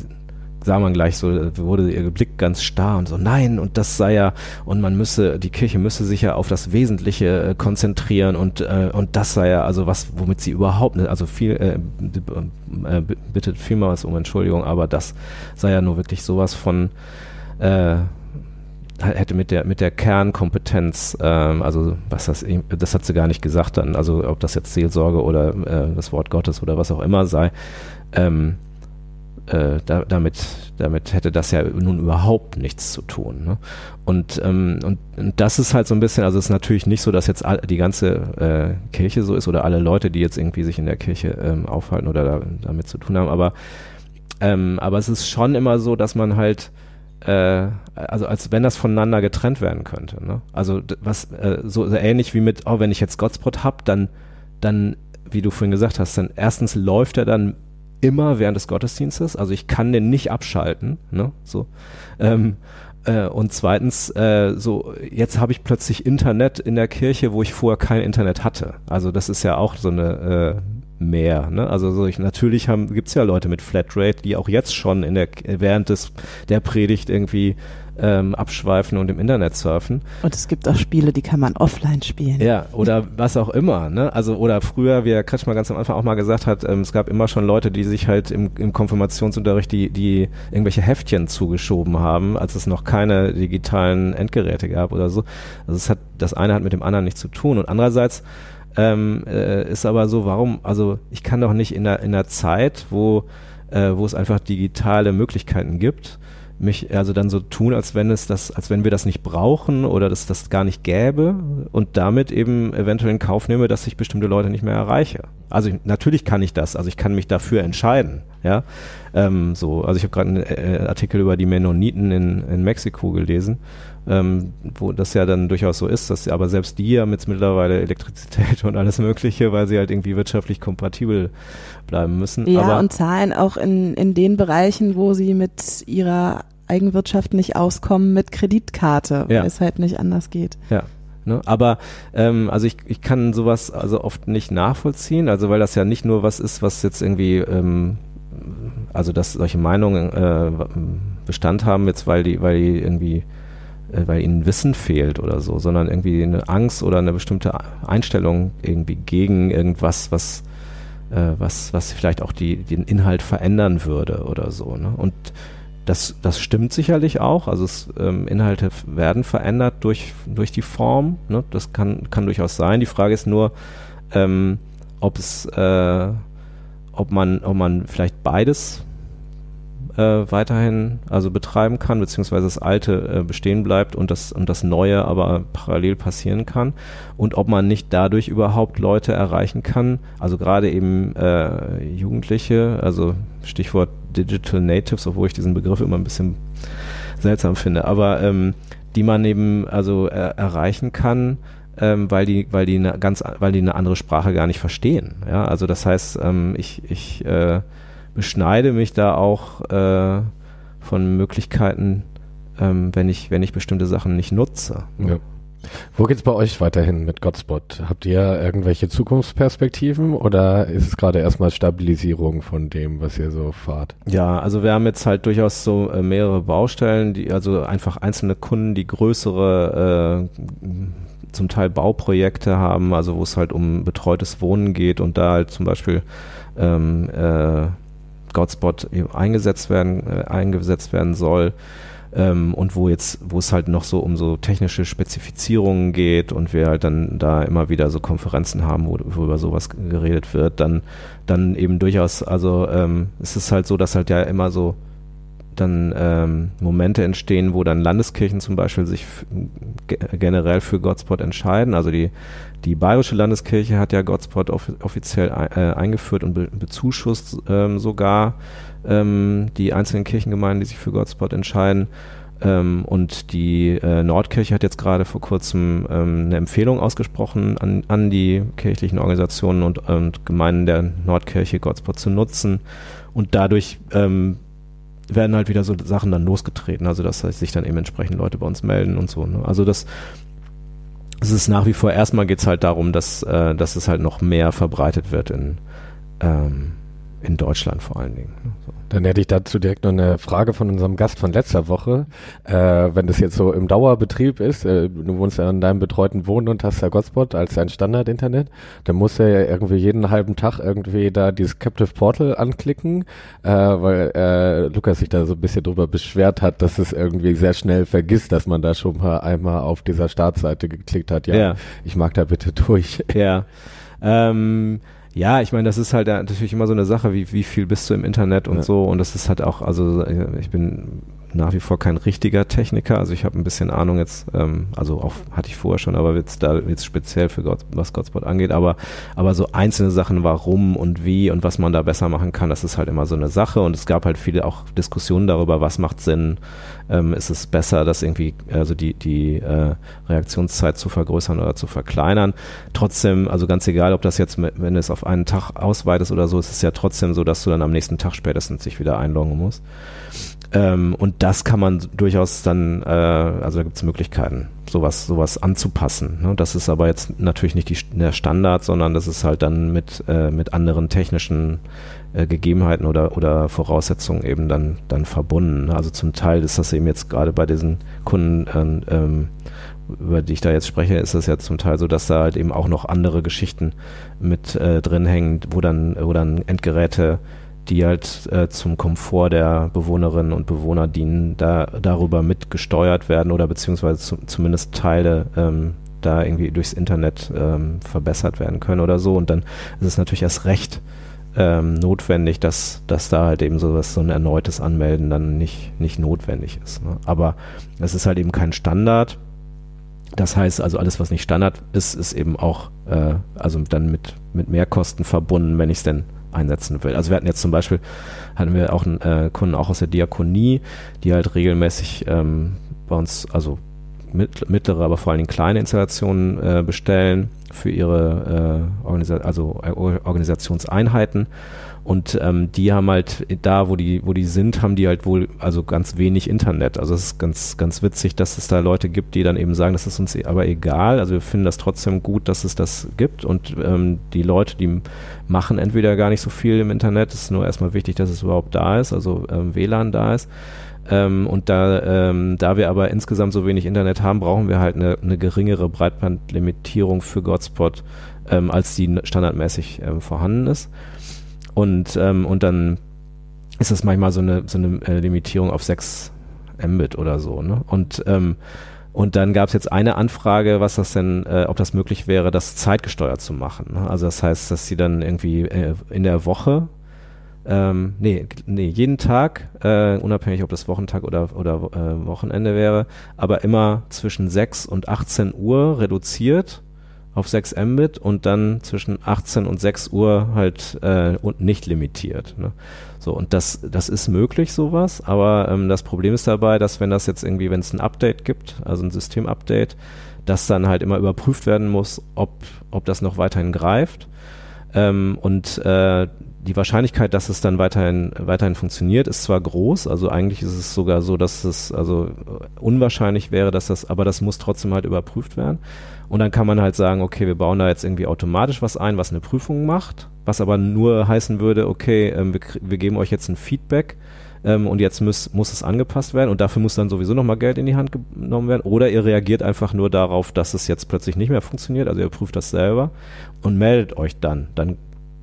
sah man gleich so, wurde ihr Blick ganz starr und so, nein, und das sei ja, und man müsse, die Kirche müsse sich ja auf das Wesentliche äh, konzentrieren und, äh, und das sei ja, also was, womit sie überhaupt nicht, also viel, äh, äh, bittet vielmals um Entschuldigung, aber das sei ja nur wirklich sowas von, äh, hätte mit der mit der Kernkompetenz, ähm, also was das, das hat sie gar nicht gesagt dann, also ob das jetzt Seelsorge oder äh, das Wort Gottes oder was auch immer sei, ähm, äh, da, damit, damit hätte das ja nun überhaupt nichts zu tun. Ne? Und, ähm, und, und das ist halt so ein bisschen, also es ist natürlich nicht so, dass jetzt all, die ganze äh, Kirche so ist oder alle Leute, die jetzt irgendwie sich in der Kirche ähm, aufhalten oder da, damit zu tun haben, aber, ähm, aber es ist schon immer so, dass man halt äh, also als wenn das voneinander getrennt werden könnte. Ne? Also was äh, so, so, ähnlich wie mit, oh, wenn ich jetzt Godspot habe, dann, dann, wie du vorhin gesagt hast, dann erstens läuft er dann immer während des Gottesdienstes, also ich kann den nicht abschalten, ne? So. Ähm, äh, und zweitens, äh, so jetzt habe ich plötzlich Internet in der Kirche, wo ich vorher kein Internet hatte. Also das ist ja auch so eine äh, mehr. Ne? Also so ich, natürlich gibt es ja Leute mit Flatrate, die auch jetzt schon in der während des der Predigt irgendwie ähm, abschweifen und im Internet surfen. Und es gibt auch Spiele, die kann man offline spielen. Ja, oder was auch immer. Ne? Also oder früher, wie Herr Kretschmer ganz am Anfang auch mal gesagt hat, ähm, es gab immer schon Leute, die sich halt im, im Konfirmationsunterricht die, die irgendwelche Heftchen zugeschoben haben, als es noch keine digitalen Endgeräte gab oder so. Also es hat das eine hat mit dem anderen nichts zu tun. Und andererseits ähm, äh, ist aber so, warum, also ich kann doch nicht in der, in der Zeit, wo, äh, wo es einfach digitale Möglichkeiten gibt, mich also dann so tun, als wenn es das, als wenn wir das nicht brauchen oder dass das gar nicht gäbe und damit eben eventuell in Kauf nehme, dass ich bestimmte Leute nicht mehr erreiche. Also ich, natürlich kann ich das, also ich kann mich dafür entscheiden, ja. Ähm, so, also ich habe gerade einen äh, Artikel über die Mennoniten in, in Mexiko gelesen, ähm, wo das ja dann durchaus so ist, dass aber selbst die haben jetzt mittlerweile Elektrizität und alles Mögliche, weil sie halt irgendwie wirtschaftlich kompatibel bleiben müssen. Ja, aber, und zahlen auch in, in den Bereichen, wo sie mit ihrer Eigenwirtschaft nicht auskommen mit Kreditkarte, Ja. weil es halt nicht anders geht. Ja. Ne? Aber ähm, also ich, ich kann sowas also oft nicht nachvollziehen, also weil das ja nicht nur was ist, was jetzt irgendwie ähm, also dass solche Meinungen äh, Bestand haben jetzt, weil die, weil die irgendwie weil ihnen Wissen fehlt oder so, sondern irgendwie eine Angst oder eine bestimmte Einstellung irgendwie gegen irgendwas, was äh, was, was vielleicht auch die, den Inhalt verändern würde oder so. Ne? Und das, das stimmt sicherlich auch. Also es, ähm, Inhalte werden verändert durch, durch die Form. Ne? Das kann, kann durchaus sein. Die Frage ist nur, ähm, ob es, äh, ob man, ob man vielleicht beides äh, weiterhin also betreiben kann, beziehungsweise das Alte äh, bestehen bleibt und das, und das Neue aber parallel passieren kann und ob man nicht dadurch überhaupt Leute erreichen kann, also gerade eben äh, Jugendliche, also Stichwort Digital Natives, obwohl ich diesen Begriff immer ein bisschen seltsam finde, aber ähm, die man eben also äh, erreichen kann, ähm, weil die, weil die eine ganz, weil die eine andere Sprache gar nicht verstehen. Ja, also das heißt, ähm, ich, ich äh, beschneide mich da auch äh, von Möglichkeiten, ähm, wenn ich, wenn ich bestimmte Sachen nicht nutze. Ja. Wo geht's bei euch weiterhin mit Godspot? Habt ihr irgendwelche Zukunftsperspektiven oder ist es gerade erstmal Stabilisierung von dem, was ihr so fahrt? Ja, also wir haben jetzt halt durchaus so äh, mehrere Baustellen, die also einfach einzelne Kunden, die größere äh, zum Teil Bauprojekte haben, also wo es halt um betreutes Wohnen geht und da halt zum Beispiel ähm, äh, Godspot eingesetzt werden, äh, eingesetzt werden soll. Ähm, und wo jetzt, wo es halt noch so um so technische Spezifizierungen geht und wir halt dann da immer wieder so Konferenzen haben, wo, wo über sowas geredet wird, dann, dann eben durchaus, also ähm, es ist halt so, dass halt ja immer so dann ähm, Momente entstehen, wo dann Landeskirchen zum Beispiel sich generell für Godspot entscheiden. Also die, die Bayerische Landeskirche hat ja Godspot off offiziell äh, eingeführt und be bezuschusst ähm, sogar ähm, die einzelnen Kirchengemeinden, die sich für Godspot entscheiden. Ähm, und die äh, Nordkirche hat jetzt gerade vor kurzem ähm, eine Empfehlung ausgesprochen an, an die kirchlichen Organisationen und, und Gemeinden der Nordkirche, Godspot zu nutzen. Und dadurch ähm, werden halt wieder so Sachen dann losgetreten, also dass sich dann eben entsprechend Leute bei uns melden und so. Ne? Also das, es ist nach wie vor, erstmal geht es halt darum, dass, äh, dass es halt noch mehr verbreitet wird in, ähm, in Deutschland vor allen Dingen. Ne? So. Dann hätte ich dazu direkt noch eine Frage von unserem Gast von letzter Woche. Äh, wenn das jetzt so im Dauerbetrieb ist, äh, du wohnst ja in deinem betreuten Wohnen und hast ja Godspot als dein Standard-Internet, dann musst du ja irgendwie jeden halben Tag irgendwie da dieses Captive Portal anklicken, äh, weil äh, Lukas sich da so ein bisschen drüber beschwert hat, dass es irgendwie sehr schnell vergisst, dass man da schon mal einmal auf dieser Startseite geklickt hat. Ja, Ja. ich mag da bitte durch. Ja. Ähm, Ja, ich meine, das ist halt natürlich immer so eine Sache, wie, wie viel bist du im Internet und ja. so. Und das ist halt auch, also ich bin nach wie vor kein richtiger Techniker. Also ich habe ein bisschen Ahnung jetzt, ähm, also auch hatte ich vorher schon, aber jetzt da jetzt speziell für Gott, was Godspot angeht. Aber aber so einzelne Sachen, warum und wie und was man da besser machen kann, das ist halt immer so eine Sache. Und es gab halt viele auch Diskussionen darüber, was macht Sinn. Ähm, ist es besser, das irgendwie, also die die äh, Reaktionszeit zu vergrößern oder zu verkleinern? Trotzdem, also ganz egal, ob das jetzt, mit, wenn es auf einen Tag ausweitest oder so, ist es ja trotzdem so, dass du dann am nächsten Tag spätestens sich wieder einloggen musst. Ähm, und das kann man durchaus dann, äh, also da gibt es Möglichkeiten, sowas, sowas anzupassen. Ne? Das ist aber jetzt natürlich nicht die, der Standard, sondern das ist halt dann mit, äh, mit anderen technischen äh, Gegebenheiten oder, oder Voraussetzungen eben dann, dann verbunden. Also zum Teil ist das eben jetzt gerade bei diesen Kunden, äh, ähm, über die ich da jetzt spreche, ist es ja zum Teil so, dass da halt eben auch noch andere Geschichten mit äh, drin hängen, wo dann, wo dann Endgeräte die halt äh, zum Komfort der Bewohnerinnen und Bewohner dienen, da darüber mitgesteuert werden oder beziehungsweise zu, zumindest Teile ähm, da irgendwie durchs Internet ähm, verbessert werden können oder so. Und dann ist es natürlich erst recht ähm, notwendig, dass, dass da halt eben sowas, so ein erneutes Anmelden dann nicht, nicht notwendig ist. Ne? Aber es ist halt eben kein Standard. Das heißt also, alles, was nicht Standard ist, ist eben auch äh, also dann mit, mit Mehrkosten verbunden, wenn ich es denn einsetzen will. Also wir hatten jetzt zum Beispiel, hatten wir auch einen äh, Kunden auch aus der Diakonie, die halt regelmäßig ähm, bei uns, also mit, mittlere, aber vor allen Dingen kleine Installationen äh, bestellen für ihre äh, Organisa also äh, Organisationseinheiten und ähm, die haben halt da, wo die, wo die sind, haben die halt wohl also ganz wenig Internet. Also es ist ganz, ganz witzig, dass es da Leute gibt, die dann eben sagen, das ist uns aber egal. Also wir finden das trotzdem gut, dass es das gibt. Und ähm, die Leute, die machen entweder gar nicht so viel im Internet, es ist nur erstmal wichtig, dass es überhaupt da ist, also ähm, WLAN da ist. Ähm, und da, ähm, da wir aber insgesamt so wenig Internet haben, brauchen wir halt eine, eine geringere Breitbandlimitierung für Godspot, ähm, als die standardmäßig ähm, vorhanden ist. Und, ähm, und dann ist das manchmal so eine, so eine äh, Limitierung auf 6 Mbit oder so. Ne? Und, ähm, und dann gab es jetzt eine Anfrage, was das denn, äh, ob das möglich wäre, das zeitgesteuert zu machen. Ne? Also das heißt, dass sie dann irgendwie äh, in der Woche ähm, nee, nee, jeden Tag, äh, unabhängig ob das Wochentag oder, oder äh, Wochenende wäre, aber immer zwischen 6 und 18 Uhr reduziert auf 6 Mbit und dann zwischen 18 und 6 Uhr halt äh, und nicht limitiert. Ne? So, und das, das ist möglich, sowas, aber ähm, das Problem ist dabei, dass wenn das jetzt irgendwie, wenn es ein Update gibt, also ein Systemupdate, dass dann halt immer überprüft werden muss, ob, ob das noch weiterhin greift. Ähm, und äh, die Wahrscheinlichkeit, dass es dann weiterhin, weiterhin funktioniert, ist zwar groß, also eigentlich ist es sogar so, dass es also unwahrscheinlich wäre, dass das, aber das muss trotzdem halt überprüft werden. Und dann kann man halt sagen, okay, wir bauen da jetzt irgendwie automatisch was ein, was eine Prüfung macht, was aber nur heißen würde, okay, ähm, wir, wir, geben euch jetzt ein Feedback ähm, und jetzt muss, muss es angepasst werden und dafür muss dann sowieso nochmal Geld in die Hand genommen werden. Oder ihr reagiert einfach nur darauf, dass es jetzt plötzlich nicht mehr funktioniert, also ihr prüft das selber und meldet euch dann. Dann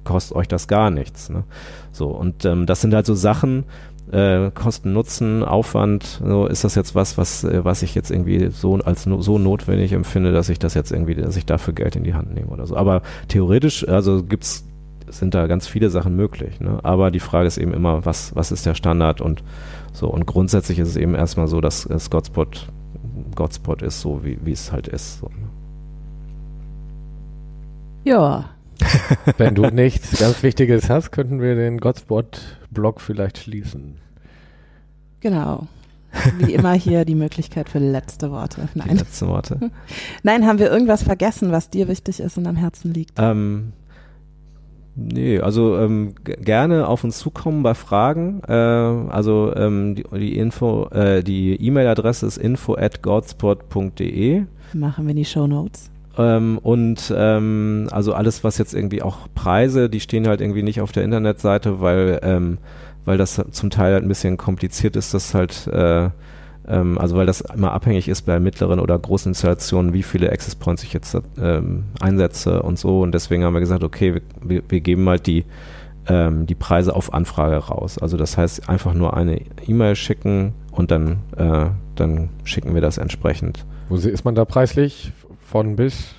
kostet euch das gar nichts. Ne? So, und ähm, das sind halt so Sachen, äh, Kosten, Nutzen, Aufwand, so ist das jetzt was, was, äh, was ich jetzt irgendwie so als no, so notwendig empfinde, dass ich das jetzt irgendwie, dass ich dafür Geld in die Hand nehme oder so. Aber theoretisch, also gibt's, sind da ganz viele Sachen möglich. Ne? Aber die Frage ist eben immer, was, was ist der Standard und so. Und grundsätzlich ist es eben erstmal so, dass es Godspot, Godspot ist, so wie, wie es halt ist. So, ne? Ja. Wenn du nichts ganz Wichtiges hast, könnten wir den Godspot-Blog vielleicht schließen. Genau. Wie immer hier die Möglichkeit für letzte Worte. Nein. Die letzte Worte. Nein, haben wir irgendwas vergessen, was dir wichtig ist und am Herzen liegt? Ähm, nee, also ähm, gerne auf uns zukommen bei Fragen. Äh, also ähm, die, die Info, äh, die E-Mail-Adresse ist info at godspot.de. Machen wir die Show Notes. Ähm, und ähm, also alles, was jetzt irgendwie auch Preise, die stehen halt irgendwie nicht auf der Internetseite, weil, ähm, weil das zum Teil halt ein bisschen kompliziert ist, das halt, äh, ähm, also weil das immer abhängig ist bei mittleren oder großen Installationen, wie viele Access Points ich jetzt ähm, einsetze und so. Und deswegen haben wir gesagt, okay, wir, wir geben halt die, ähm, die Preise auf Anfrage raus. Also das heißt, einfach nur eine E-Mail schicken und dann, äh, dann schicken wir das entsprechend. Wo ist man da preislich? Von bis?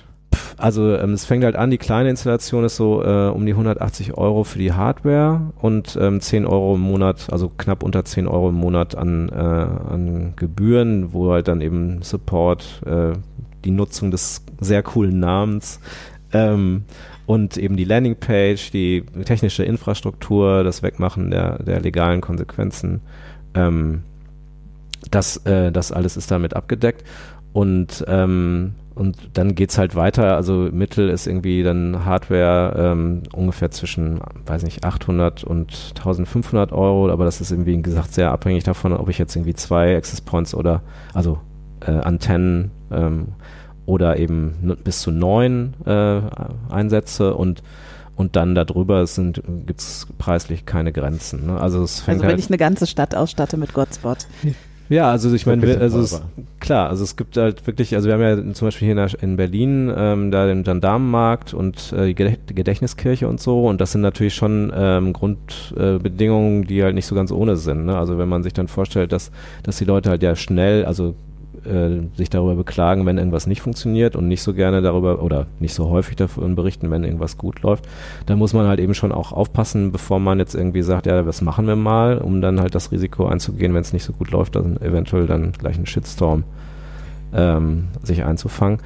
also ähm, es fängt halt an, die kleine Installation ist so äh, um die 180 Euro für die Hardware und ähm, 10 Euro im Monat, also knapp unter 10 Euro im Monat an, äh, an Gebühren, wo halt dann eben Support, äh, die Nutzung des sehr coolen Namens ähm, und eben die Landingpage, die technische Infrastruktur, das Wegmachen der, der legalen Konsequenzen, ähm, das, äh, das alles ist damit abgedeckt. Und ähm, und dann geht's halt weiter. Also Mittel ist irgendwie dann Hardware ähm, ungefähr zwischen, weiß nicht, 800 und 1500 Euro. Aber das ist irgendwie, wie gesagt, sehr abhängig davon, ob ich jetzt irgendwie zwei Access Points oder, also äh, Antennen ähm, oder eben bis zu neun äh, einsetze und und dann darüber gibt es preislich keine Grenzen. Ne? Also, es fängt also wenn halt ich eine ganze Stadt ausstatte mit Godspot. Ja, also ich meine, also es, klar, also es gibt halt wirklich, also wir haben ja zum Beispiel hier in, in Berlin ähm, da den Gendarmenmarkt und äh, die Gedächtniskirche und so und das sind natürlich schon ähm, Grundbedingungen, äh, die halt nicht so ganz ohne sind. Ne? Also wenn man sich dann vorstellt, dass, dass die Leute halt ja schnell, also äh, sich darüber beklagen, wenn irgendwas nicht funktioniert und nicht so gerne darüber oder nicht so häufig davon berichten, wenn irgendwas gut läuft, dann muss man halt eben schon auch aufpassen, bevor man jetzt irgendwie sagt, ja, was machen wir mal, um dann halt das Risiko einzugehen, wenn es nicht so gut läuft, dann eventuell dann gleich einen Shitstorm ähm, sich einzufangen.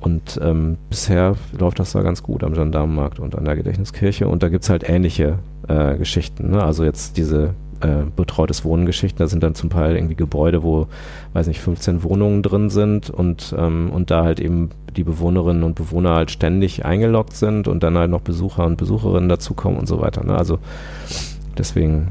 Und ähm, bisher läuft das da ganz gut am Gendarmenmarkt und an der Gedächtniskirche. Und da gibt es halt ähnliche äh, Geschichten. Ne? Also jetzt diese äh, betreutes Wohngeschichten. Da sind dann zum Teil irgendwie Gebäude, wo, weiß nicht, 15 Wohnungen drin sind und, ähm, und da halt eben die Bewohnerinnen und Bewohner halt ständig eingeloggt sind und dann halt noch Besucher und Besucherinnen dazukommen und so weiter. Ne? Also deswegen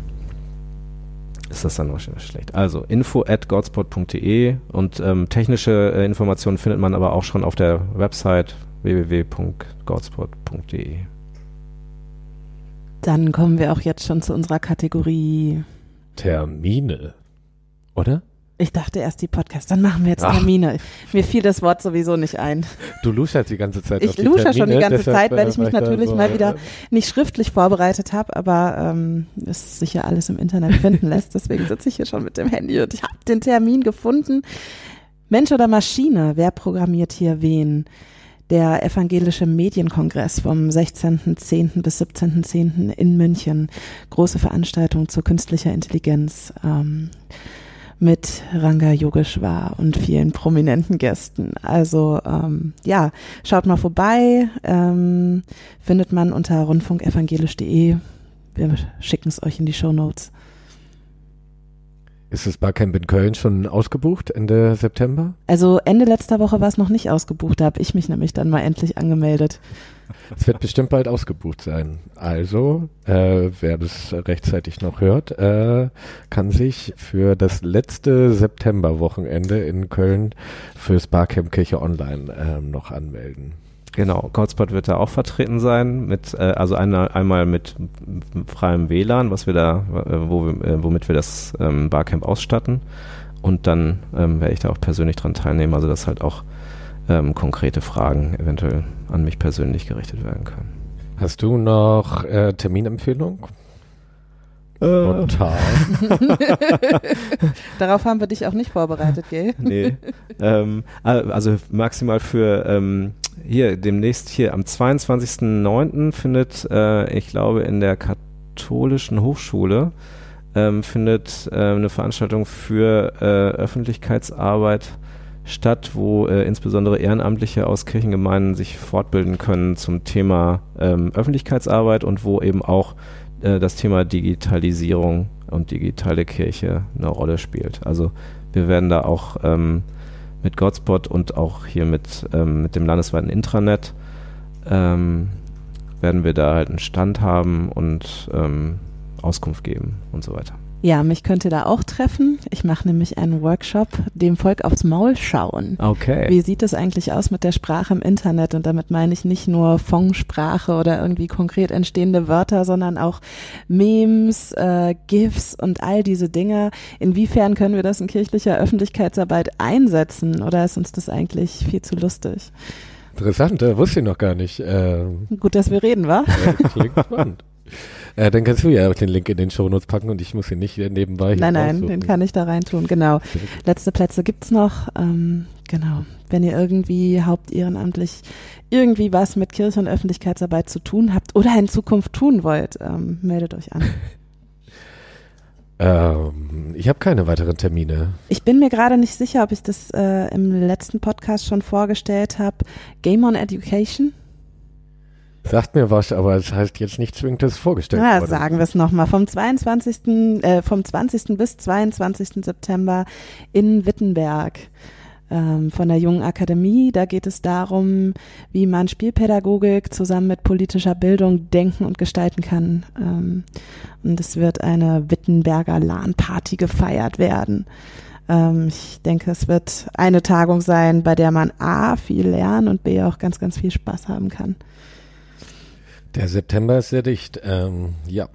ist das dann noch schlecht. Also info at godspot.de und ähm, technische äh, Informationen findet man aber auch schon auf der Website www.godspot.de. Dann kommen wir auch jetzt schon zu unserer Kategorie Termine, oder? Ich dachte erst die Podcast, dann machen wir jetzt Ach. Termine. Mir fiel das Wort sowieso nicht ein. Du luschst die ganze Zeit. Ich lusche schon die ganze Zeit, weil ich mich natürlich so mal wieder nicht schriftlich vorbereitet habe, aber ähm, es sich ja alles im Internet finden lässt. Deswegen sitze ich hier schon mit dem Handy und ich habe den Termin gefunden. Mensch oder Maschine, wer programmiert hier wen? Der Evangelische Medienkongress vom 16.10. bis 17.10. in München. Große Veranstaltung zur künstlicher Intelligenz. Ähm, mit Ranga Yogeshwar und vielen prominenten Gästen. Also ähm, ja, schaut mal vorbei, ähm, findet man unter rundfunkevangelisch.de. Wir schicken es euch in die Show Notes. Ist das Barcamp in Köln schon ausgebucht Ende September? Also Ende letzter Woche war es noch nicht ausgebucht, da habe ich mich nämlich dann mal endlich angemeldet. Es wird bestimmt bald ausgebucht sein. Also, äh, wer das rechtzeitig noch hört, äh, kann sich für das letzte Septemberwochenende in Köln fürs Barcamp Kirche Online äh, noch anmelden. Genau, Godspot wird da auch vertreten sein, mit, äh, also eine, einmal mit freiem WLAN, was wir da, äh, wo wir, äh, womit wir das ähm, Barcamp ausstatten. Und dann ähm, werde ich da auch persönlich dran teilnehmen, also dass halt auch ähm, konkrete Fragen eventuell an mich persönlich gerichtet werden können. Hast du noch äh, Terminempfehlung? Äh. Darauf haben wir dich auch nicht vorbereitet, gell? nee. Ähm, also maximal für ähm, hier demnächst hier am 22.09. findet, äh, ich glaube, in der katholischen Hochschule ähm, findet äh, eine Veranstaltung für äh, Öffentlichkeitsarbeit statt, wo äh, insbesondere Ehrenamtliche aus Kirchengemeinden sich fortbilden können zum Thema ähm, Öffentlichkeitsarbeit und wo eben auch äh, das Thema Digitalisierung und digitale Kirche eine Rolle spielt. Also wir werden da auch ähm, mit Godspot und auch hier mit, ähm, mit dem landesweiten Intranet ähm, werden wir da halt einen Stand haben und ähm, Auskunft geben und so weiter. Ja, mich könnt ihr da auch treffen. Ich mache nämlich einen Workshop, dem Volk aufs Maul schauen. Okay. Wie sieht es eigentlich aus mit der Sprache im Internet? Und damit meine ich nicht nur Fong-Sprache oder irgendwie konkret entstehende Wörter, sondern auch Memes, äh, GIFs und all diese Dinge. Inwiefern können wir das in kirchlicher Öffentlichkeitsarbeit einsetzen? Oder ist uns das eigentlich viel zu lustig? Interessant, äh, wusste ich noch gar nicht. Ähm, Gut, dass wir reden, wa? Ja, klingt spannend. Äh, dann kannst du ja den Link in den Shownotes packen und ich muss ihn nicht nebenbei Nein, nein, raussuchen. den kann ich da rein tun, genau. Letzte Plätze gibt's noch. Ähm, genau. Wenn ihr irgendwie hauptehrenamtlich irgendwie was mit Kirche und Öffentlichkeitsarbeit zu tun habt oder in Zukunft tun wollt, ähm, meldet euch an. Ähm, ich habe keine weiteren Termine. Ich bin mir gerade nicht sicher, ob ich das äh, im letzten Podcast schon vorgestellt habe. Game on Education. Sagt mir was, aber es das heißt jetzt nicht zwingend, dass es vorgestellt Ja, sagen wir es nochmal. Vom 22., äh, vom 20. bis 22. September in Wittenberg ähm, von der Jungen Akademie. Da geht es darum, wie man Spielpädagogik zusammen mit politischer Bildung denken und gestalten kann. Ähm, und es wird eine Wittenberger LAN-Party gefeiert werden. Ähm, ich denke, es wird eine Tagung sein, bei der man A, viel lernen und B, auch ganz, ganz viel Spaß haben kann. Der September ist sehr dicht. Ähm, ja,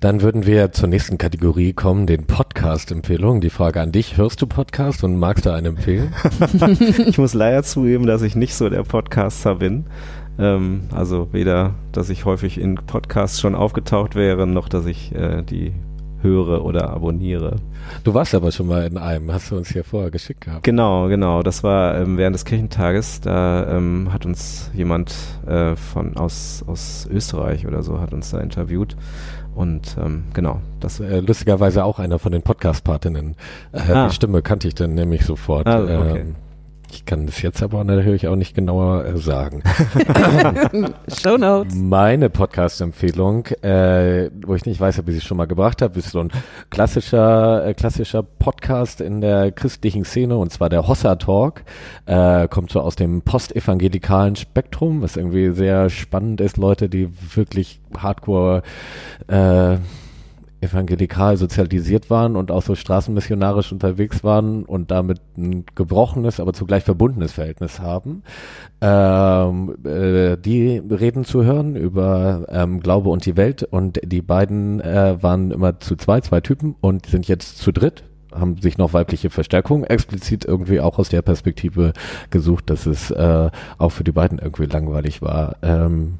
dann würden wir zur nächsten Kategorie kommen, den Podcast-Empfehlungen. Die Frage an dich, hörst du Podcast und magst du einen empfehlen? ich muss leider zugeben, dass ich nicht so der Podcaster bin. Ähm, also weder, dass ich häufig in Podcasts schon aufgetaucht wäre, noch dass ich äh, die höre oder abonniere. Du warst aber schon mal in einem, hast du uns hier vorher geschickt gehabt. Genau, genau. Das war ähm, während des Kirchentages. Da ähm, hat uns jemand äh, von aus, aus Österreich oder so hat uns da interviewt. Und ähm, genau, das äh, lustigerweise auch einer von den Podcast-Partinnen. Äh, ah. Die Stimme kannte ich dann nämlich sofort. Ah, okay. ähm, ich kann das jetzt aber natürlich auch nicht genauer äh, sagen. Show Notes. Meine Podcast-Empfehlung, äh, wo ich nicht weiß, ob ich sie schon mal gebracht habe, ist so ein klassischer, äh, klassischer Podcast in der christlichen Szene und zwar der Hossa Talk. Äh, kommt so aus dem postevangelikalen Spektrum, was irgendwie sehr spannend ist. Leute, die wirklich hardcore äh, evangelikal sozialisiert waren und auch so straßenmissionarisch unterwegs waren und damit ein gebrochenes, aber zugleich verbundenes Verhältnis haben, ähm, äh, die Reden zu hören über ähm, Glaube und die Welt und die beiden äh, waren immer zu zwei, zwei Typen und sind jetzt zu dritt haben sich noch weibliche Verstärkung explizit irgendwie auch aus der Perspektive gesucht, dass es äh, auch für die beiden irgendwie langweilig war. Ähm,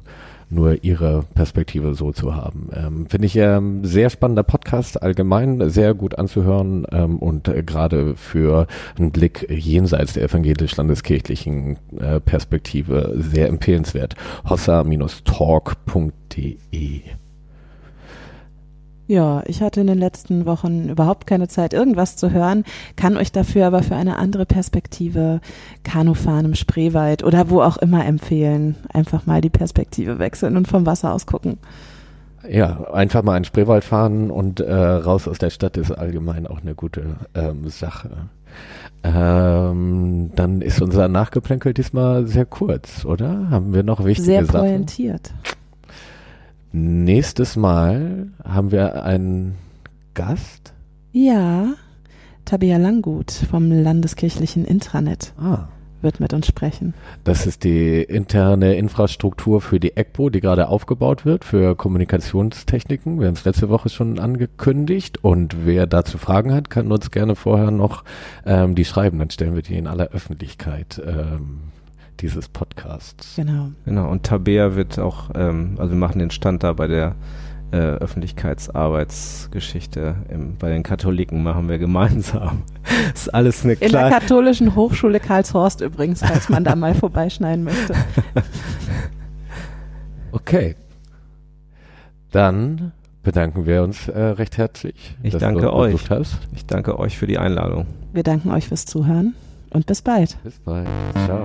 nur ihre Perspektive so zu haben. Ähm, Finde ich ähm, sehr spannender Podcast, allgemein sehr gut anzuhören ähm, und äh, gerade für einen Blick jenseits der evangelisch-landeskirchlichen äh, Perspektive sehr empfehlenswert. hossa-talk.de ja, ich hatte in den letzten Wochen überhaupt keine Zeit, irgendwas zu hören, kann euch dafür aber für eine andere Perspektive Kanufahren im Spreewald oder wo auch immer empfehlen. Einfach mal die Perspektive wechseln und vom Wasser aus gucken. Ja, einfach mal in Spreewald fahren und äh, raus aus der Stadt ist allgemein auch eine gute ähm, Sache. Ähm, dann ist unser Nachgeplänkel diesmal sehr kurz, oder? Haben wir noch wichtige sehr Sachen? Sehr pointiert. Nächstes Mal haben wir einen Gast. Ja, Tabea Langgut vom Landeskirchlichen Intranet. Ah wird mit uns sprechen. Das ist die interne Infrastruktur für die ECBO, die gerade aufgebaut wird, für Kommunikationstechniken. Wir haben es letzte Woche schon angekündigt und wer dazu Fragen hat, kann uns gerne vorher noch ähm, die schreiben, dann stellen wir die in aller Öffentlichkeit. Ähm, dieses Podcasts. Genau. Genau, und Tabea wird auch, ähm, also wir machen den Stand da bei der äh, Öffentlichkeitsarbeitsgeschichte im, bei den Katholiken machen wir gemeinsam. ist alles eine In der katholischen Hochschule Karlshorst übrigens, falls man da mal vorbeischneiden möchte. Okay. Dann bedanken wir uns äh, recht herzlich. Ich danke euch. Ich danke euch für die Einladung. Wir danken euch fürs Zuhören und bis bald. Bis bald. Ciao.